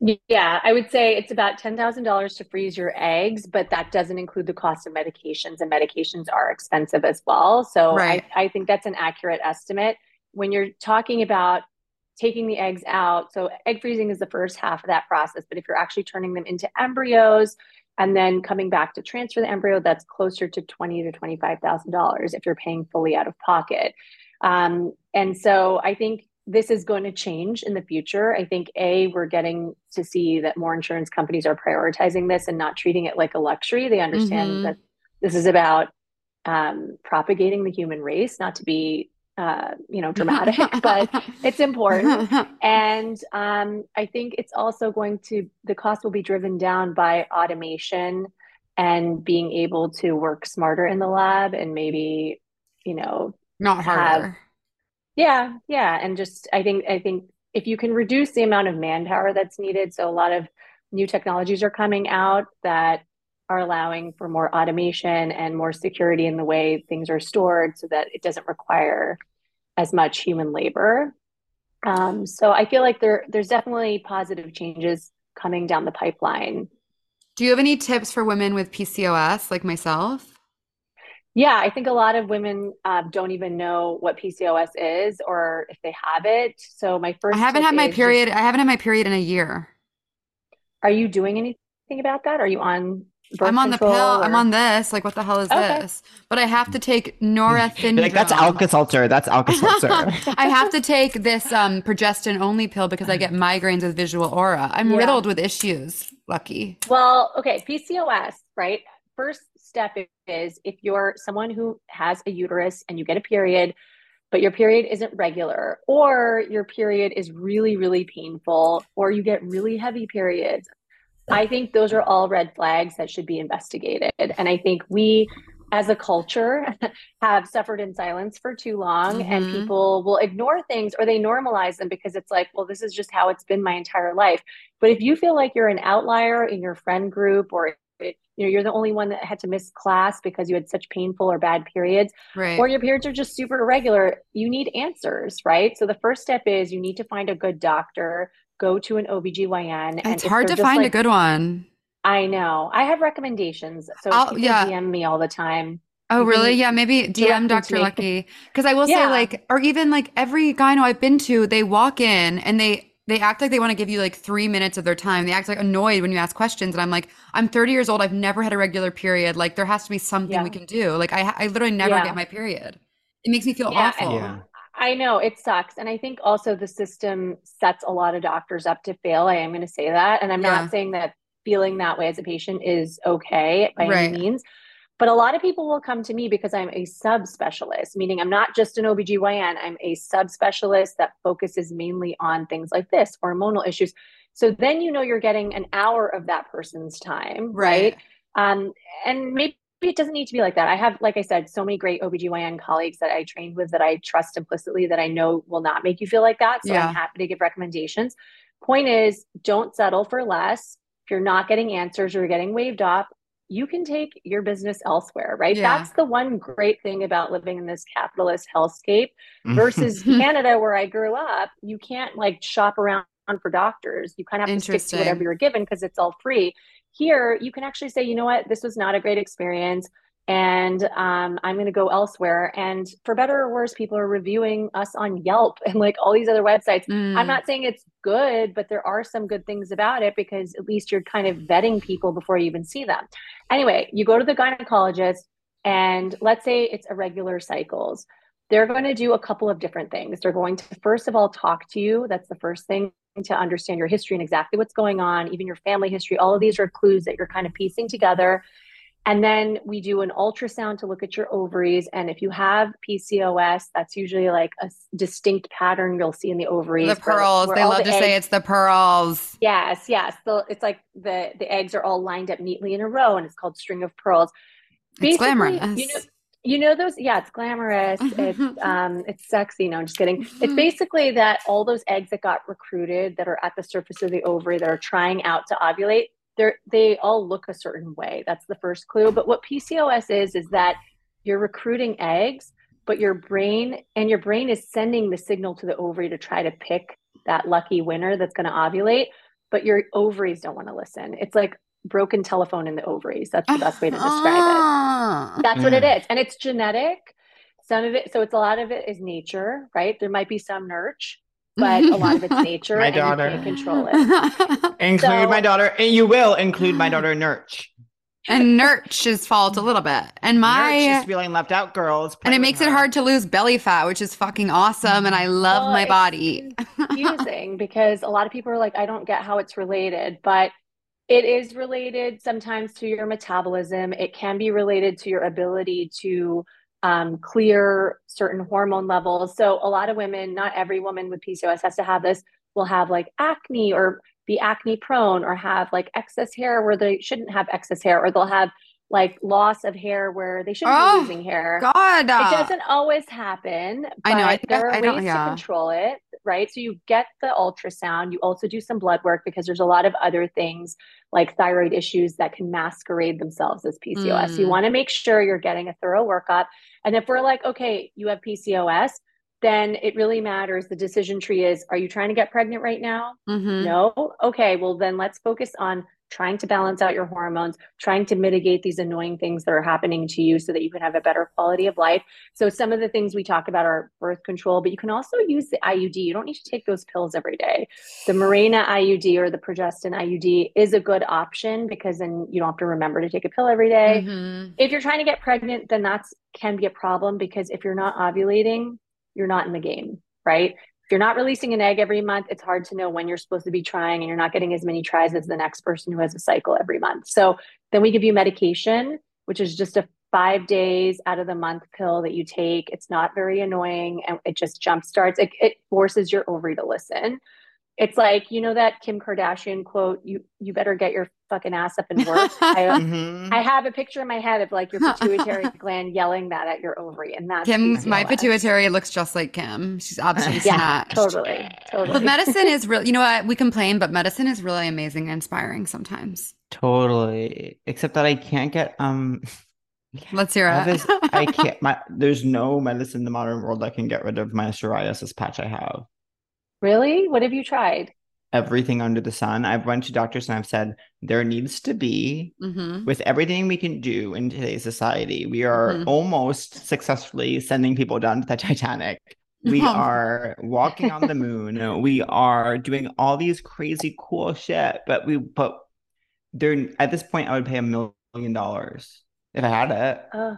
Yeah, I would say it's about $10,000 to freeze your eggs, but that doesn't include the cost of medications, and medications are expensive as well. So Right. I, I think that's an accurate estimate. When you're talking about taking the eggs out, so egg freezing is the first half of that process, but if you're actually turning them into embryos, and then coming back to transfer the embryo, that's closer to twenty to twenty five thousand dollars if you're paying fully out of pocket. Um, and so I think this is going to change in the future. I think a we're getting to see that more insurance companies are prioritizing this and not treating it like a luxury. They understand Mhm. that this is about um, propagating the human race, not to be uh, you know dramatic, but it's important. And um, I think it's also going to, the cost will be driven down by automation and being able to work smarter in the lab and maybe, you know, Not harder. Yeah, yeah. And just, I think, I think if you can reduce the amount of manpower that's needed, so a lot of new technologies are coming out that are allowing for more automation and more security in the way things are stored so that it doesn't require as much human labor. Um, so I feel like there there's definitely positive changes coming down the pipeline. Do you have any tips for women with PCOS like myself? Yeah, I think a lot of women uh, don't even know what PCOS is or if they have it. So my first I haven't had my is just- period. I haven't had my period in a year. are you doing anything about that? Are you on birth I'm on the pill. control I'm on this. Like, what the hell is Okay. this? But I have to take norethindrone. like that's Alka-Seltzer. That's Alka-Seltzer. I have to take this um progestin only pill because I get migraines with visual aura. I'm Yeah. riddled with issues. Lucky. Well, okay, PCOS, right? First step is if you're someone who has a uterus and you get a period, but your period isn't regular, or your period is really, really painful, or you get really heavy periods. I think those are all red flags that should be investigated. And I think we, as a culture, have suffered in silence for too long, and Mhm. people will ignore things or they normalize them because it's like, well, this is just how it's been my entire life. But if you feel like you're an outlier in your friend group or you know you're the only one that had to miss class because you had such painful or bad periods Right. or your periods are just super irregular you need answers right so the first step is you need to find a good doctor go to an OBGYN and it's if hard to find a good one. I know I have recommendations so I'll- yeah. DM me all the time Oh, really? Yeah, maybe DM Dr. Lucky. Because I will say, like, or even like every gyno I've been to, they walk in and they they act like they want to give you like three minutes of their time. They act like annoyed when you ask questions, and I'm like, I'm 30 years old. I've never had a regular period. Like, there has to be something Yeah. we can do. Like, I I literally never Yeah. get my period. It makes me feel Yeah, awful. Yeah. I know it sucks. And I think also the system sets a lot of doctors up to fail. I am going to say that. And I'm Yeah. not saying that feeling that way as a patient is okay by Right. any means. But a lot of people will come to me because I'm a subspecialist, meaning I'm not just an OBGYN, I'm a subspecialist that focuses mainly on things like this, hormonal issues. So then you know you're getting an hour of that person's time, right? Um, and maybe it doesn't need to be like that. I have, like I said, so many great OBGYN colleagues that I trained with that I trust implicitly that I know will not make you feel like that. So Yeah. I'm happy to give recommendations. Point is, don't settle for less. If you're not getting answers or you're getting waved off, you can take your business elsewhere, right? Yeah. That's the one great thing about living in this capitalist hellscape mm-hmm. versus Canada, where I grew up. You can't like shop around for doctors. You kind of have to stick to whatever you're given because it's all free. Here, you can actually say, you know what, this was not a great experience. And um, I'm going to go elsewhere. And for better or worse, people are reviewing us on Yelp and like all these other websites. I'm Mm. not saying it's good, but there are some good things about it because at least you're kind of vetting people before you even see them. Anyway, you go to the gynecologist, and let's say it's irregular cycles. They're going to do a couple of different things. They're going to, first of all, talk to you. That's the first thing to understand your history and exactly what's going on, even your family history. All of these are clues that you're kind of piecing together. And then we do an ultrasound to look at your ovaries. And if you have PCOS, that's usually like a distinct pattern you'll see in the ovaries. The pearls. where They love the to say it's the pearls. Yes, yes. So it's like the the eggs are all lined up neatly in a row, and it's called string of pearls. It's glamorous. You know, you know those. Yeah, it's glamorous. It's um, it's sexy. No, I'm just kidding. It's basically that all those eggs that got recruited that are at the surface of the ovary that are trying out to ovulate. They're they all look a certain way. That's the first clue. But what PCOS is is that you're recruiting eggs, but your brain and your brain is sending the signal to the ovary to try to pick that lucky winner that's going to ovulate, but your ovaries don't want to listen. It's like broken telephone in the ovaries. That's the best way to describe it. Ah. That's what it is. And it's genetic. Some of it, so it's a lot of it is nature, right? There might be some nurture, but a lot of it's nature My and daughter. you can't control it. Include So- my daughter, and you will include my daughter, Nurch. and Nurch's fault a little bit. And my Nurch is feeling left out, girls. and it with makes it hard to lose belly fat, which is fucking awesome. And I love Well, my it's body. confusing because a lot of people are like, I don't get how it's related, but it is related sometimes to your metabolism. It can be related to your ability to um, clear certain hormone levels. So, a lot of women, not every woman with PCOS has to have this, will have like acne or be acne prone or have like excess hair where they shouldn't have excess hair, or they'll have like loss of hair where they shouldn't Oh, be losing hair. God, It uh, doesn't always happen, I know, I there I- are I ways yeah. to control it, right? So you get the ultrasound, you also do some blood work because there's a lot of other things like thyroid issues that can masquerade themselves as PCOS. So you Mm. want to make sure you're getting a thorough workup. And if we're like, okay, you have PCOS, then it really matters. The decision tree is, are you trying to get pregnant right now? Mm-hmm. No? Okay, well, then let's focus on trying to balance out your hormones, trying to mitigate these annoying things that are happening to you so that you can have a better quality of life. So, some of the things we talk about are birth control, but you can also use the IUD. You don't need to take those pills every day. The Mirena IUD or the Progestin IUD is a good option because then you don't have to remember to take a pill every day. Mhm. If you're trying to get pregnant, then that's can be a problem because if you're not ovulating, you're not in the game, right? If you're not releasing an egg every month, it's hard to know when you're supposed to be trying and you're not getting as many tries as the next person who has a cycle every month. So then we give you medication, which is just a five days out of the month pill that you take. It's not very annoying and it just jump starts. It, it forces your ovary to listen. It's like, you know, that Kim Kardashian quote, you, you better get your fucking ass up and work. I, Mhm. I have a picture in my head of like your pituitary gland yelling that at your ovary, and that's Kim, my PCOS. pituitary looks just like Kim. She's obviously Yeah, snatched. totally, totally. But medicine is really, you know what? We complain, but medicine is really amazing and inspiring sometimes. Totally. Except that I can't get um Let's hear I it. this I can't my there's no medicine in the modern world that can get rid of my psoriasis patch I have. Really? What have you tried? Everything under the sun. I've went to doctors and I've said there needs to be hmm with everything we can do in today's society, we are Mhm. almost successfully sending people down to the Titanic. We are walking on the moon. We are doing all these crazy cool shit, but we but there at this point I would pay a million dollars if I had it. Ugh,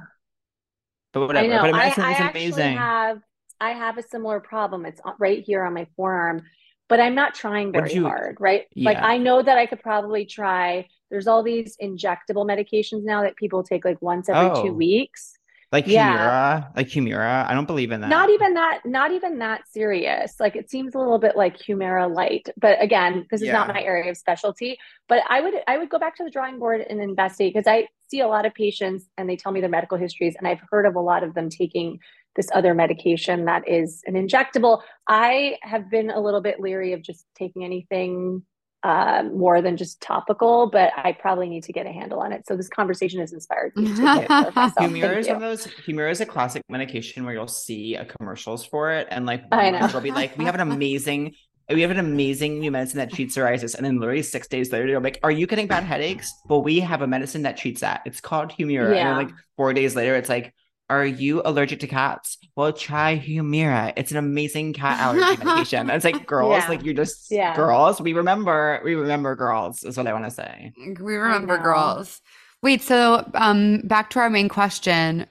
But I whatever. know. But I, medicine I is actually amazing. have I have a similar problem. It's right here on my forearm, but I'm not trying very you- hard, right? Like I know that I could probably try. There's all these injectable medications now that people take like once every Oh. two weeks. Like Yeah. Humira, like Humira. I don't believe in that. Not even that, not even that serious. Like it seems a little bit like Humira light. But again, this is not my area of specialty. But I would I would go back to the drawing board and investigate because I see a lot of patients and they tell me their medical histories, and I've heard of a lot of them taking this other medication that is an injectable. I have been a little bit leery of just taking anything uh, more than just topical, but I probably need to get a handle on it. So this conversation has inspired me to get it. Humira is one of those. Humira is a classic medication where you'll see a commercials for it, and like I one know. month it'll be like, "We have an amazing, we have an amazing new medicine that treats psoriasis," and then literally six days later, you're like, "Are you getting bad headaches?" Well, we have a medicine that treats that. It's called Humira, and Yeah. then like four days later, it's like. Are you allergic to cats? Well, try Humira. It's an amazing cat allergy medication. And it's like girls, Yeah. like you're just Yeah. girls. We remember, we remember girls. Is what I want to say. We remember girls. Wait, so um, back to our main question.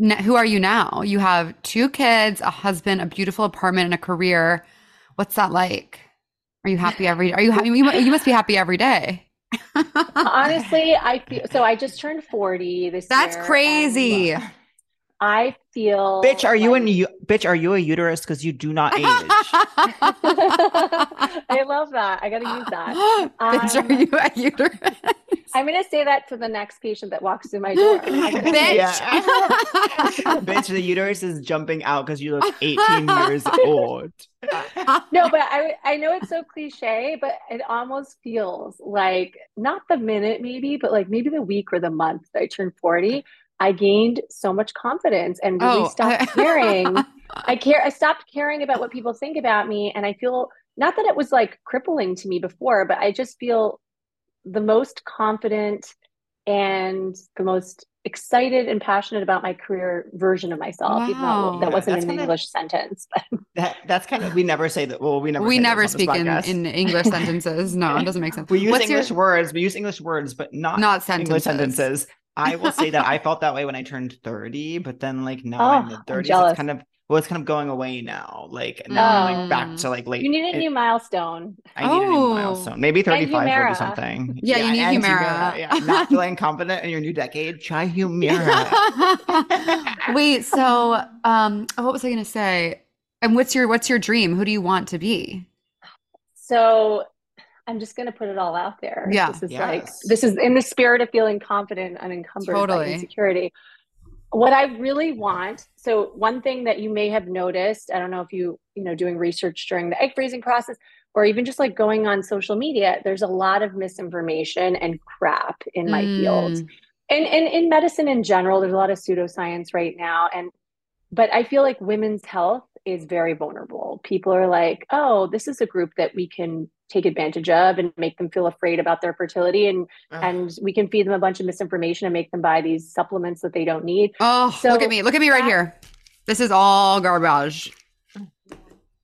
N- who are you now? You have two kids, a husband, a beautiful apartment, and a career. What's that like? Are you happy every? Are you happy? You, you must be happy every day. Honestly, I feel so. I just turned 40 this That's year. crazy. and I feel Bitch, are you in you? Bitch, are you a uterus? Because you do not age. I love that. I got to use that. Bitch, Um, are you a uterus? I'm going to say that to the next patient that walks through my door. I'm gonna say, Bitch. Bitch, the uterus is jumping out because you look 18 years old. no, but I I know it's so cliche, but it almost feels like not the minute maybe, but like maybe the week or the month that I turned 40, I gained so much confidence and really Oh, stopped I- caring. I care I stopped caring about what people think about me and I feel not that it was like crippling to me before, but I just feel the most confident and the most excited and passionate about my career version of myself, even Wow. though that wasn't that's an kinda- English sentence. That that's kind of we never say that. Well, we never we never speak in, in English sentences. No, it doesn't make sense. we use What's your- English words. We use English words, but not not English sentences. Sentences. I will say that I felt that way when I turned 30, but then like now Oh, I'm I'm 30s. It's kind of well, it's kind of going away now. Like now I'm like back Mm. to like late. you need a it- new milestone. I need a new Oh. milestone. Maybe 35 will Humira. be something. Yeah, you need and Humira. Yeah, not feeling confident in your new decade. Try Humira. Wait, so um what was I gonna say? And what's your what's your dream? Who do you want to be? So I'm just going to put it all out there. Yeah. This is like, this is in the spirit of feeling confident, and unencumbered by insecurity. What I really want, so one thing that you may have noticed, I don't know if you, you know, doing research during the egg freezing process or even just like going on social media, there's a lot of misinformation and crap in my field. Mm. And, and in medicine in general, there's a lot of pseudoscience right now. And but I feel like women's health is very vulnerable. People are like, oh, this is a group that we can take advantage of and make them feel afraid about their fertility and Ugh. and we can feed them a bunch of misinformation and make them buy these supplements that they don't need. Oh, So look at me. Look at me right that- here. This is all garbage.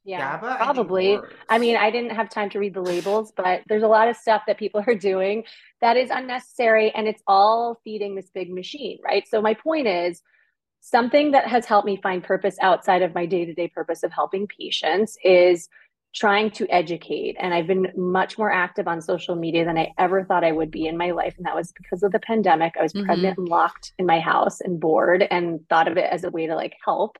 Yeah, GABA, probably. I mean, I didn't have time to read the labels, but there's a lot of stuff that people are doing that is unnecessary and it's all feeding this big machine, right? So, my point is something that has helped me find purpose outside of my day to day purpose of helping patients is trying to educate. And I've been much more active on social media than I ever thought I would be in my life. And that was because of the pandemic. I was Mhm. pregnant and locked in my house and bored and thought of it as a way to like help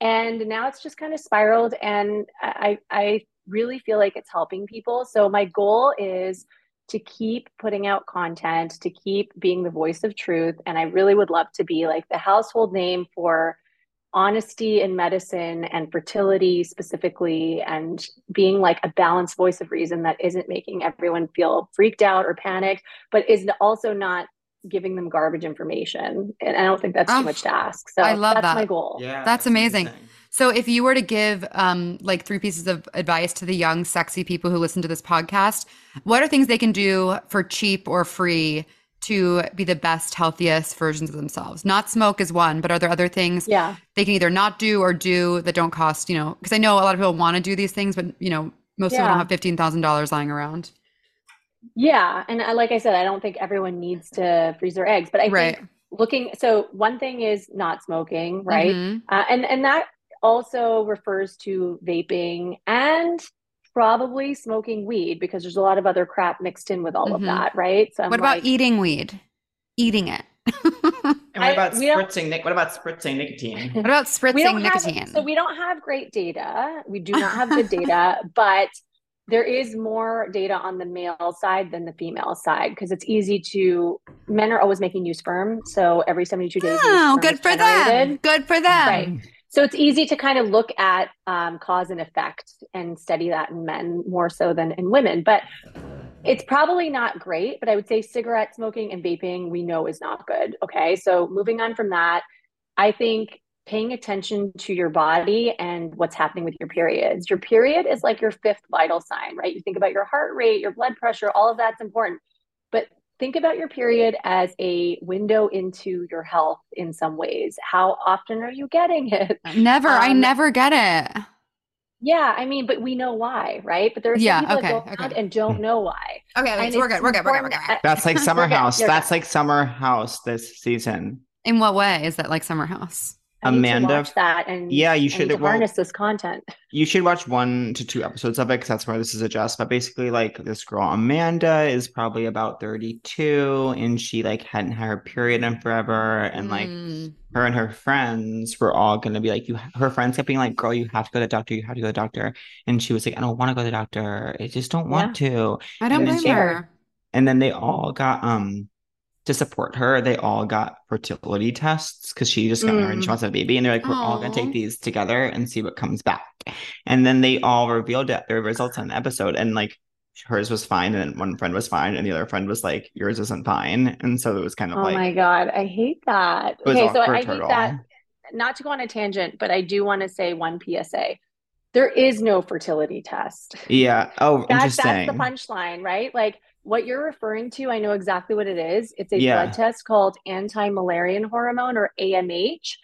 and now it's just kind of spiraled and i i really feel like it's helping people so my goal is to keep putting out content to keep being the voice of truth. And i really would love to be like the household name for honesty in medicine and fertility specifically and being like a balanced voice of reason that isn't making everyone feel freaked out or panicked but is also not giving them garbage information. And i don't think that's Oh, too much to ask. So I love that's that. my goal. Yeah, That's amazing. So if you were to give um like three pieces of advice to the young sexy people who listen to this podcast, what are things they can do for cheap or free to be the best healthiest versions of themselves? Not smoke is one, but are there other things yeah they can either not do or do that don't cost, you know, because I know a lot of people want to do these things, but you know, most people Yeah. don't have fifteen thousand dollars lying around. Yeah, and I, like I said, I don't think everyone needs to freeze their eggs, but I Right. think looking. So one thing is not smoking, right? Mhm. Uh, and and that also refers to vaping and probably smoking weed because there's a lot of other crap mixed in with all of Mhm. that, right? So I'm What about like, eating weed? Eating it. And what about we don't- spritzing? nic- What about spritzing nicotine? what about we spritzing nicotine? have so we don't have great data. We do not have good data, but there is more data on the male side than the female side because it's easy to men are always making new sperm. So every 72 days, oh, good is for them. Good for them. Right. So it's easy to kind of look at um, cause and effect and study that in men more so than in women. But it's probably not great. But I would say cigarette smoking and vaping we know is not good. Okay. So moving on from that, I think paying attention to your body and what's happening with your periods. Your period is like your fifth vital sign, right? You think about your heart rate, your blood pressure, all of that's important. But think about your period as a window into your health in some ways. How often are you getting it? Never. I Um, never get it. Yeah, I mean, but we know why, right? But there are some Yeah, people okay, that go around okay. and don't know why. Okay, okay, so we're good. We're good. We're good. We're good. That's like Summer House. That's good. like Summer House this season. In what way is that like Summer House? I need to Amanda- watch that and Yeah, you should- to well- harness this content. You should watch one to two episodes of it because that's where this is addressed. But basically, like this girl Amanda is probably about 32 and she like hadn't had her period in forever. And like Mm. her and her friends were all gonna be like, you her friends kept being like, girl, you have to go to the doctor, you have to go to the doctor. And she was like, I don't want to go to the doctor. I just don't want to. I don't And then blame her. And then they all got um to support her, they all got fertility tests because she just got married and she Mm. wants a baby. And they're like, we're all gonna take these together and see what comes back. And then they all revealed it, their results on the episode. And like hers was fine, and then one friend was fine, and the other friend was like, yours isn't fine. And so it was kind of Oh like oh my God, I hate that. Okay, so I it that not to go on a tangent, but I do want to say one PSA. There is no fertility test. Yeah. Oh, that's the punchline, right? Like what you're referring to, I know exactly what it is. It's a Yeah. blood test called anti-Müllerian hormone or AMH.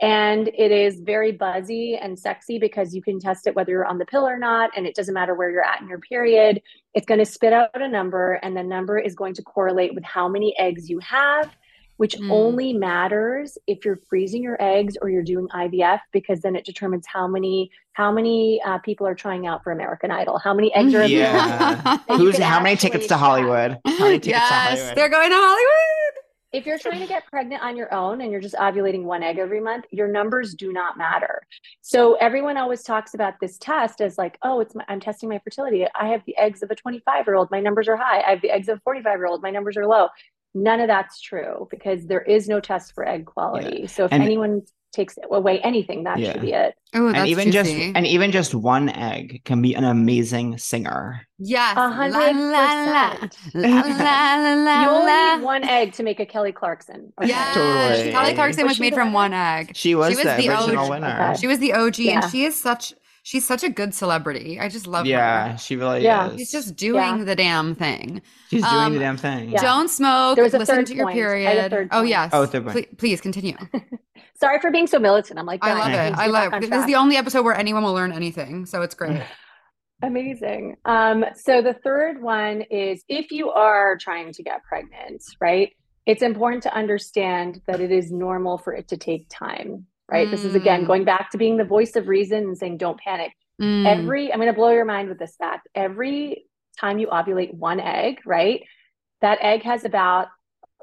And it is very buzzy and sexy because you can test it whether you're on the pill or not, and it doesn't matter where you're at in your period. It's going to spit out a number, and the number is going to correlate with how many eggs you have, which Mm. only matters if you're freezing your eggs or you're doing IVF, because then it determines how many how many uh, people are trying out for American Idol, how many eggs are available. Yeah. Who's how many tickets to. Hollywood? How many tickets to Hollywood? they're going to Hollywood. if you're trying to get pregnant on your own and you're just ovulating one egg every month, your numbers do not matter. So everyone always talks about this test as like, oh, it's my, I'm testing my fertility. I have the eggs of a 25 year old. My numbers are high. I have the eggs of a 45 year old. My numbers are low. None of that's true because there is no test for egg quality. So if And- anyone takes away anything, that Yeah. should be it. Oh, that's and even just and even just one egg can be an amazing singer. yes, la hundred la la percent. la la la la. You only la. need one egg to make a Kelly Clarkson. okay? Yes, Totally. Kelly Clarkson Was was she made from one egg. She was, She was the, the original OG. winner. Okay. She was the OG, Yeah. and she is such she's such a good celebrity. I just love yeah, her. Yeah, she really Yeah. is. She's just doing Yeah. the damn thing. she's doing um, the damn thing. Yeah. Don't smoke. There was a listen third to your point. I had a period. third Oh yes. Oh, third point. Please, please continue. Sorry for being so militant. I'm like, I love it. I love it. This is the only episode where anyone will learn anything, so it's great. Amazing. Um, so the third one is if you are trying to get pregnant, right? It's important to understand that it is normal for it to take time, right? This is again Mm. going back to being the voice of reason and saying, don't panic. Mm. Every, I'm going to blow your mind with this fact. Every time you ovulate one egg, right? That egg has about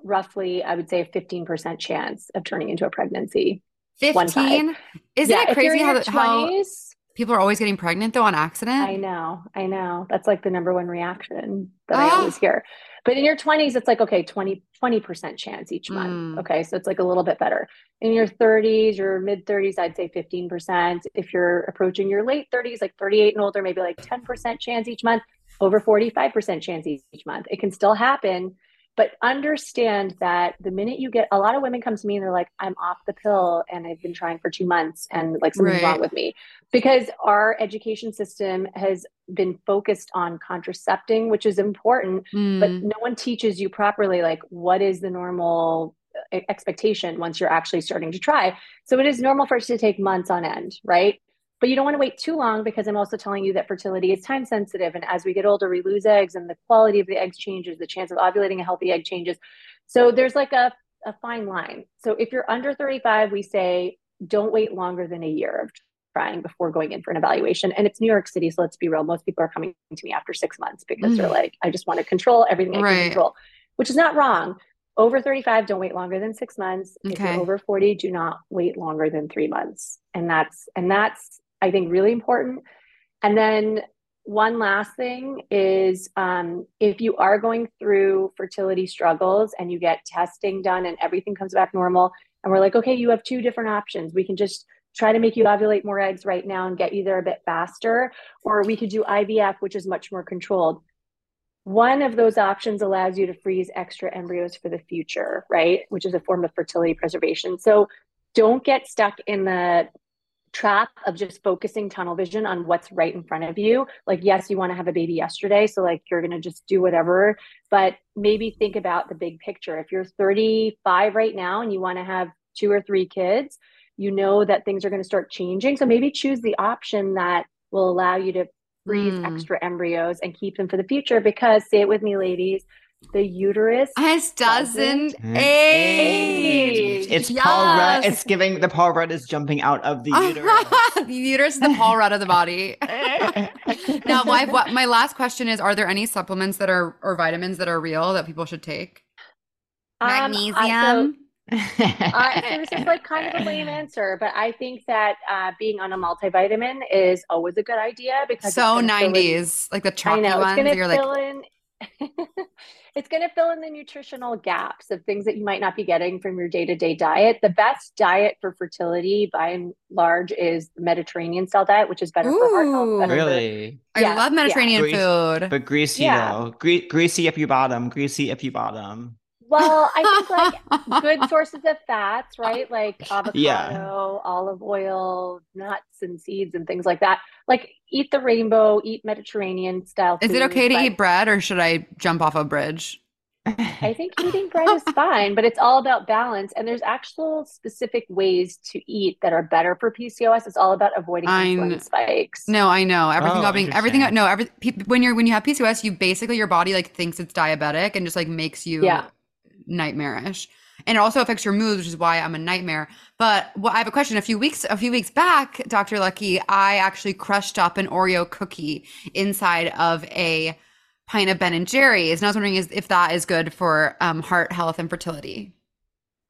roughly, I would say, a 15% chance of turning into a pregnancy. one five. fifteen. Isn't yeah, it crazy how, your the- how 20s, people are always getting pregnant though on accident? I know, I know. That's like the number one reaction that I Ah. always hear. But in your 20s, it's like, okay, 20, 20% chance each month. Mm. Okay. So it's like a little bit better. In your 30s, your mid 30s, I'd say 15%. If you're approaching your late 30s, like 38 and older, maybe like 10% chance each month, over 45% chance each month. It can still happen. But understand that the minute you get a lot of women come to me and they're like, I'm off the pill and I've been trying for two months and like something's Right. wrong with me because our education system has been focused on contracepting, which is important, but Mm. no one teaches you properly, like what is the normal uh, expectation once you're actually starting to try. So it is normal for us to take months on end, right? But you don't want to wait too long because I'm also telling you that fertility is time sensitive. And as we get older, we lose eggs and the quality of the eggs changes, the chance of ovulating a healthy egg changes. So there's like a, a fine line. So if you're under 35, we say don't wait longer than a year of trying before going in for an evaluation. And it's New York City, so let's be real. Most people are coming to me after six months because they're Mm. like, I just want to control everything I Right. can control, which is not wrong. Over 35, don't wait longer than six months. If Okay. you're over 40, do not wait longer than three months. And that's and that's I think really important. And then one last thing is um, if you are going through fertility struggles and you get testing done and everything comes back normal, and we're like, okay, you have two different options. We can just try to make you ovulate more eggs right now and get you there a bit faster, or we could do IVF, which is much more controlled. One of those options allows you to freeze extra embryos for the future, right? Which is a form of fertility preservation. So don't get stuck in the trap of just focusing tunnel vision on what's right in front of you. Like, yes, you want to have a baby yesterday. So, like, you're going to just do whatever, but maybe think about the big picture. If you're 35 right now and you want to have two or three kids, you know that things are going to start changing. So, maybe choose the option that will allow you to freeze Mm. extra embryos and keep them for the future because, say it with me, ladies, the uterus. It doesn't Mm. age. It's Paul Rudd. It's giving the Paul Rudd is jumping out of the uterus. the uterus is the Paul Rudd of the body. now, my what, my last question is: Are there any supplements that are or vitamins that are real that people should take? Um, I- so- Magnesium. Uh, so this is like kind of a lame answer, but I think that uh, being on a multivitamin is always a good idea because so gonna fill in- nineties, like the I chalky know it's ones. going to You're like, in. it's going to fill in the nutritional gaps of things that you might not be getting from your day to day diet. The best diet for fertility, by and large, is the Mediterranean style diet, which is better for heart health. Ooh. better for- really? I yeah, love yeah. Mediterranean Grease- food. But greasy Yeah. though. Gre- greasy if you bottom. Greasy if you bottom. Well, I think like good sources of fats, right? Like avocado, Yeah. olive oil, nuts and seeds and things like that. Like eat the rainbow, eat Mediterranean style Is it okay to eat bread or should I jump off a bridge? I think eating bread is fine, but it's all about balance. And there's actual specific ways to eat that are better for PCOS. It's all about avoiding insulin spikes. No, I know everything Oh, about being everything. No, every when you're when you have PCOS, you basically your body like thinks it's diabetic and just like makes you Yeah. Nightmarish. And it also affects your mood, which is why I'm a nightmare. But what I have a question. A few weeks a few weeks back, Dr. Lucky, I actually crushed up an Oreo cookie inside of a pint of Ben and Jerry's, and I was wondering if that is good for um, heart health and fertility.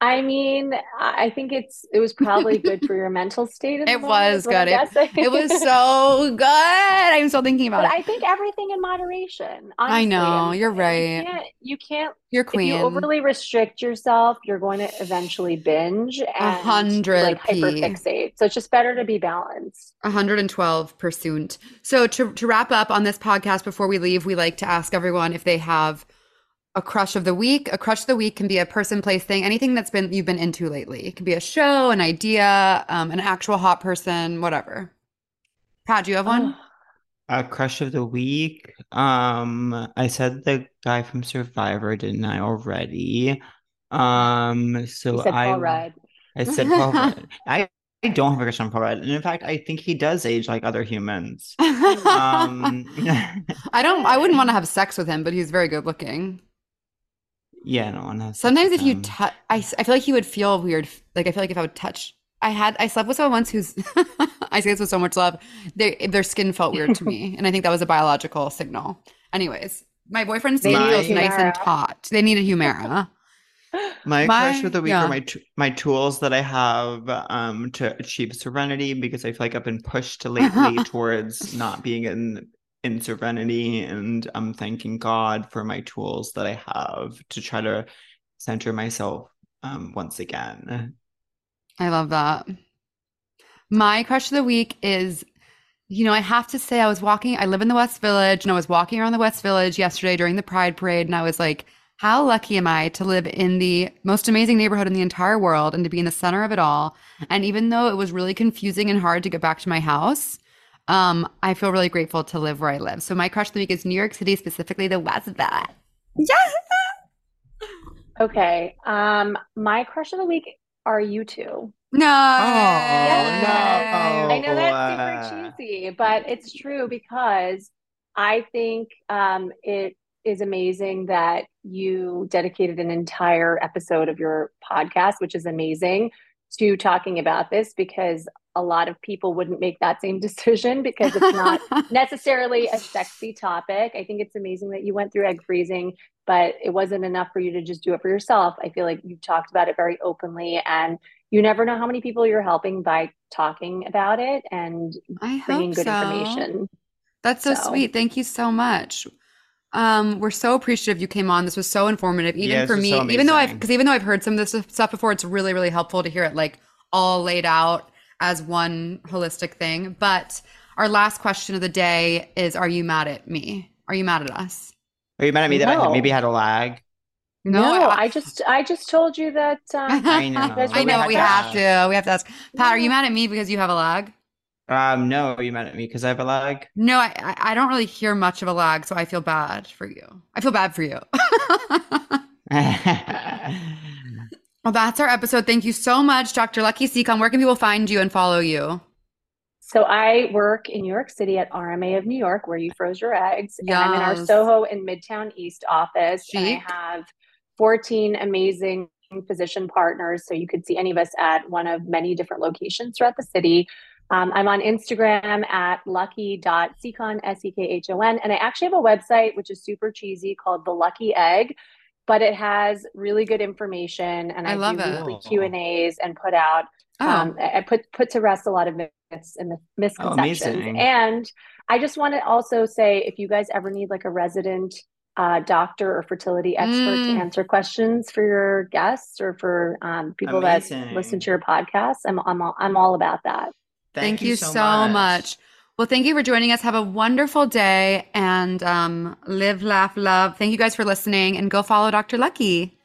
I mean, I think it's it was probably good for your mental state. It moment, was is what I'm good. It- It was so good. I'm still thinking about But it. I think everything in moderation. I know, you're right. You can't, you can't You're if queen. you overly restrict yourself, you're going to eventually binge and hundred like hyperfixate. So it's just better to be balanced. 112%. So to to wrap up on this podcast before we leave, we like to ask everyone if they have a crush of the week. A crush of the week can be a person, place, thing, anything that's been you've been into lately. It can be a show, an idea, um, an actual hot person, whatever. Pat, do you have one? A crush of the week. Um, I said the guy from Survivor, didn't I already? Um, so You said I Paul Rudd. I said Paul Rudd. I I don't have a crush on Paul Rudd, and in fact, I think he does age like other humans. Um, I don't. I wouldn't want to have sex with him, but he's very good looking. Yeah, no one has. sex Sometimes if you him. touch, I feel like he would feel weird. Like I feel like if I would touch, I had I slept with someone once who's I say this with so much love. Their their skin felt weird to me, and I think that was a biological signal. Anyways, my boyfriend's skin need feels nice and taut. They need a Humira. My, My- crush of the week yeah. are my t- my tools that I have um to achieve serenity because I feel like I've been pushed lately towards not being in in serenity and I'm thanking God for my tools that I have to try to center myself um once again. I love that. My crush of the week is, you know, I have to say, I was walking, I live in the West Village, and I was walking around the West Village yesterday during the Pride Parade, and I was like, how lucky am I to live in the most amazing neighborhood in the entire world and to be in the center of it all? And even though it was really confusing and hard to get back to my house, um, I feel really grateful to live where I live. So my crush of the week is New York City, specifically the West Village. Yes! Okay. Um, my crush of the week are you two. No. Oh, no. I know that's super cheesy, but it's true because I think um, it is amazing that you dedicated an entire episode of your podcast, which is amazing, to talking about this because a lot of people wouldn't make that same decision because it's not necessarily a sexy topic. I think it's amazing that you went through egg freezing, but it wasn't enough for you to just do it for yourself. I feel like you talked about it very openly and you never know how many people you're helping by talking about it and I bringing good so. information. That's so, So- sweet. Thank you so much. Um, we're so appreciative you came on. This was so informative, even Yeah, for me. so even though I've because even though I've heard some of this stuff before, it's really really helpful to hear it like all laid out as one holistic thing. But our last question of the day is: Are you mad at me? Are you mad at us? Are you mad at me that I maybe had a lag? No, I, I just I just told you that um, I know. I know we have to. We have to ask. Pat, are you mad at me because you have a lag? Um, no, are you mad at me because I have a lag? No, I I I don't really hear much of a lag, so I feel bad for you. I feel bad for you. Well, that's our episode. Thank you so much, Dr. Lucky Sekhon. Where can people find you and follow you? So I work in New York City at RMA of New York, where you froze your eggs, and I'm in our Soho and Midtown East office, and I have 14 amazing physician partners. So you could see any of us at one of many different locations throughout the city. Um, I'm on Instagram at lucky.sekhon, S E K H O N. And I actually have a website, which is super cheesy, called The Lucky Egg, but it has really good information. And I I, love do it. weekly Q&As and put out Oh, um, I I put put to rest a lot of myths and the misconceptions. amazing. and I just want to also say, if you guys ever need like a resident uh, doctor or fertility expert Mm. to answer questions for your guests or for um, people that listen to your podcast, I'm I'm all, I'm all about that. thank, you, so, much. Well, thank you for joining us. Have a wonderful day and um, live, laugh, love. Thank you guys for listening and go follow Dr. Lucky.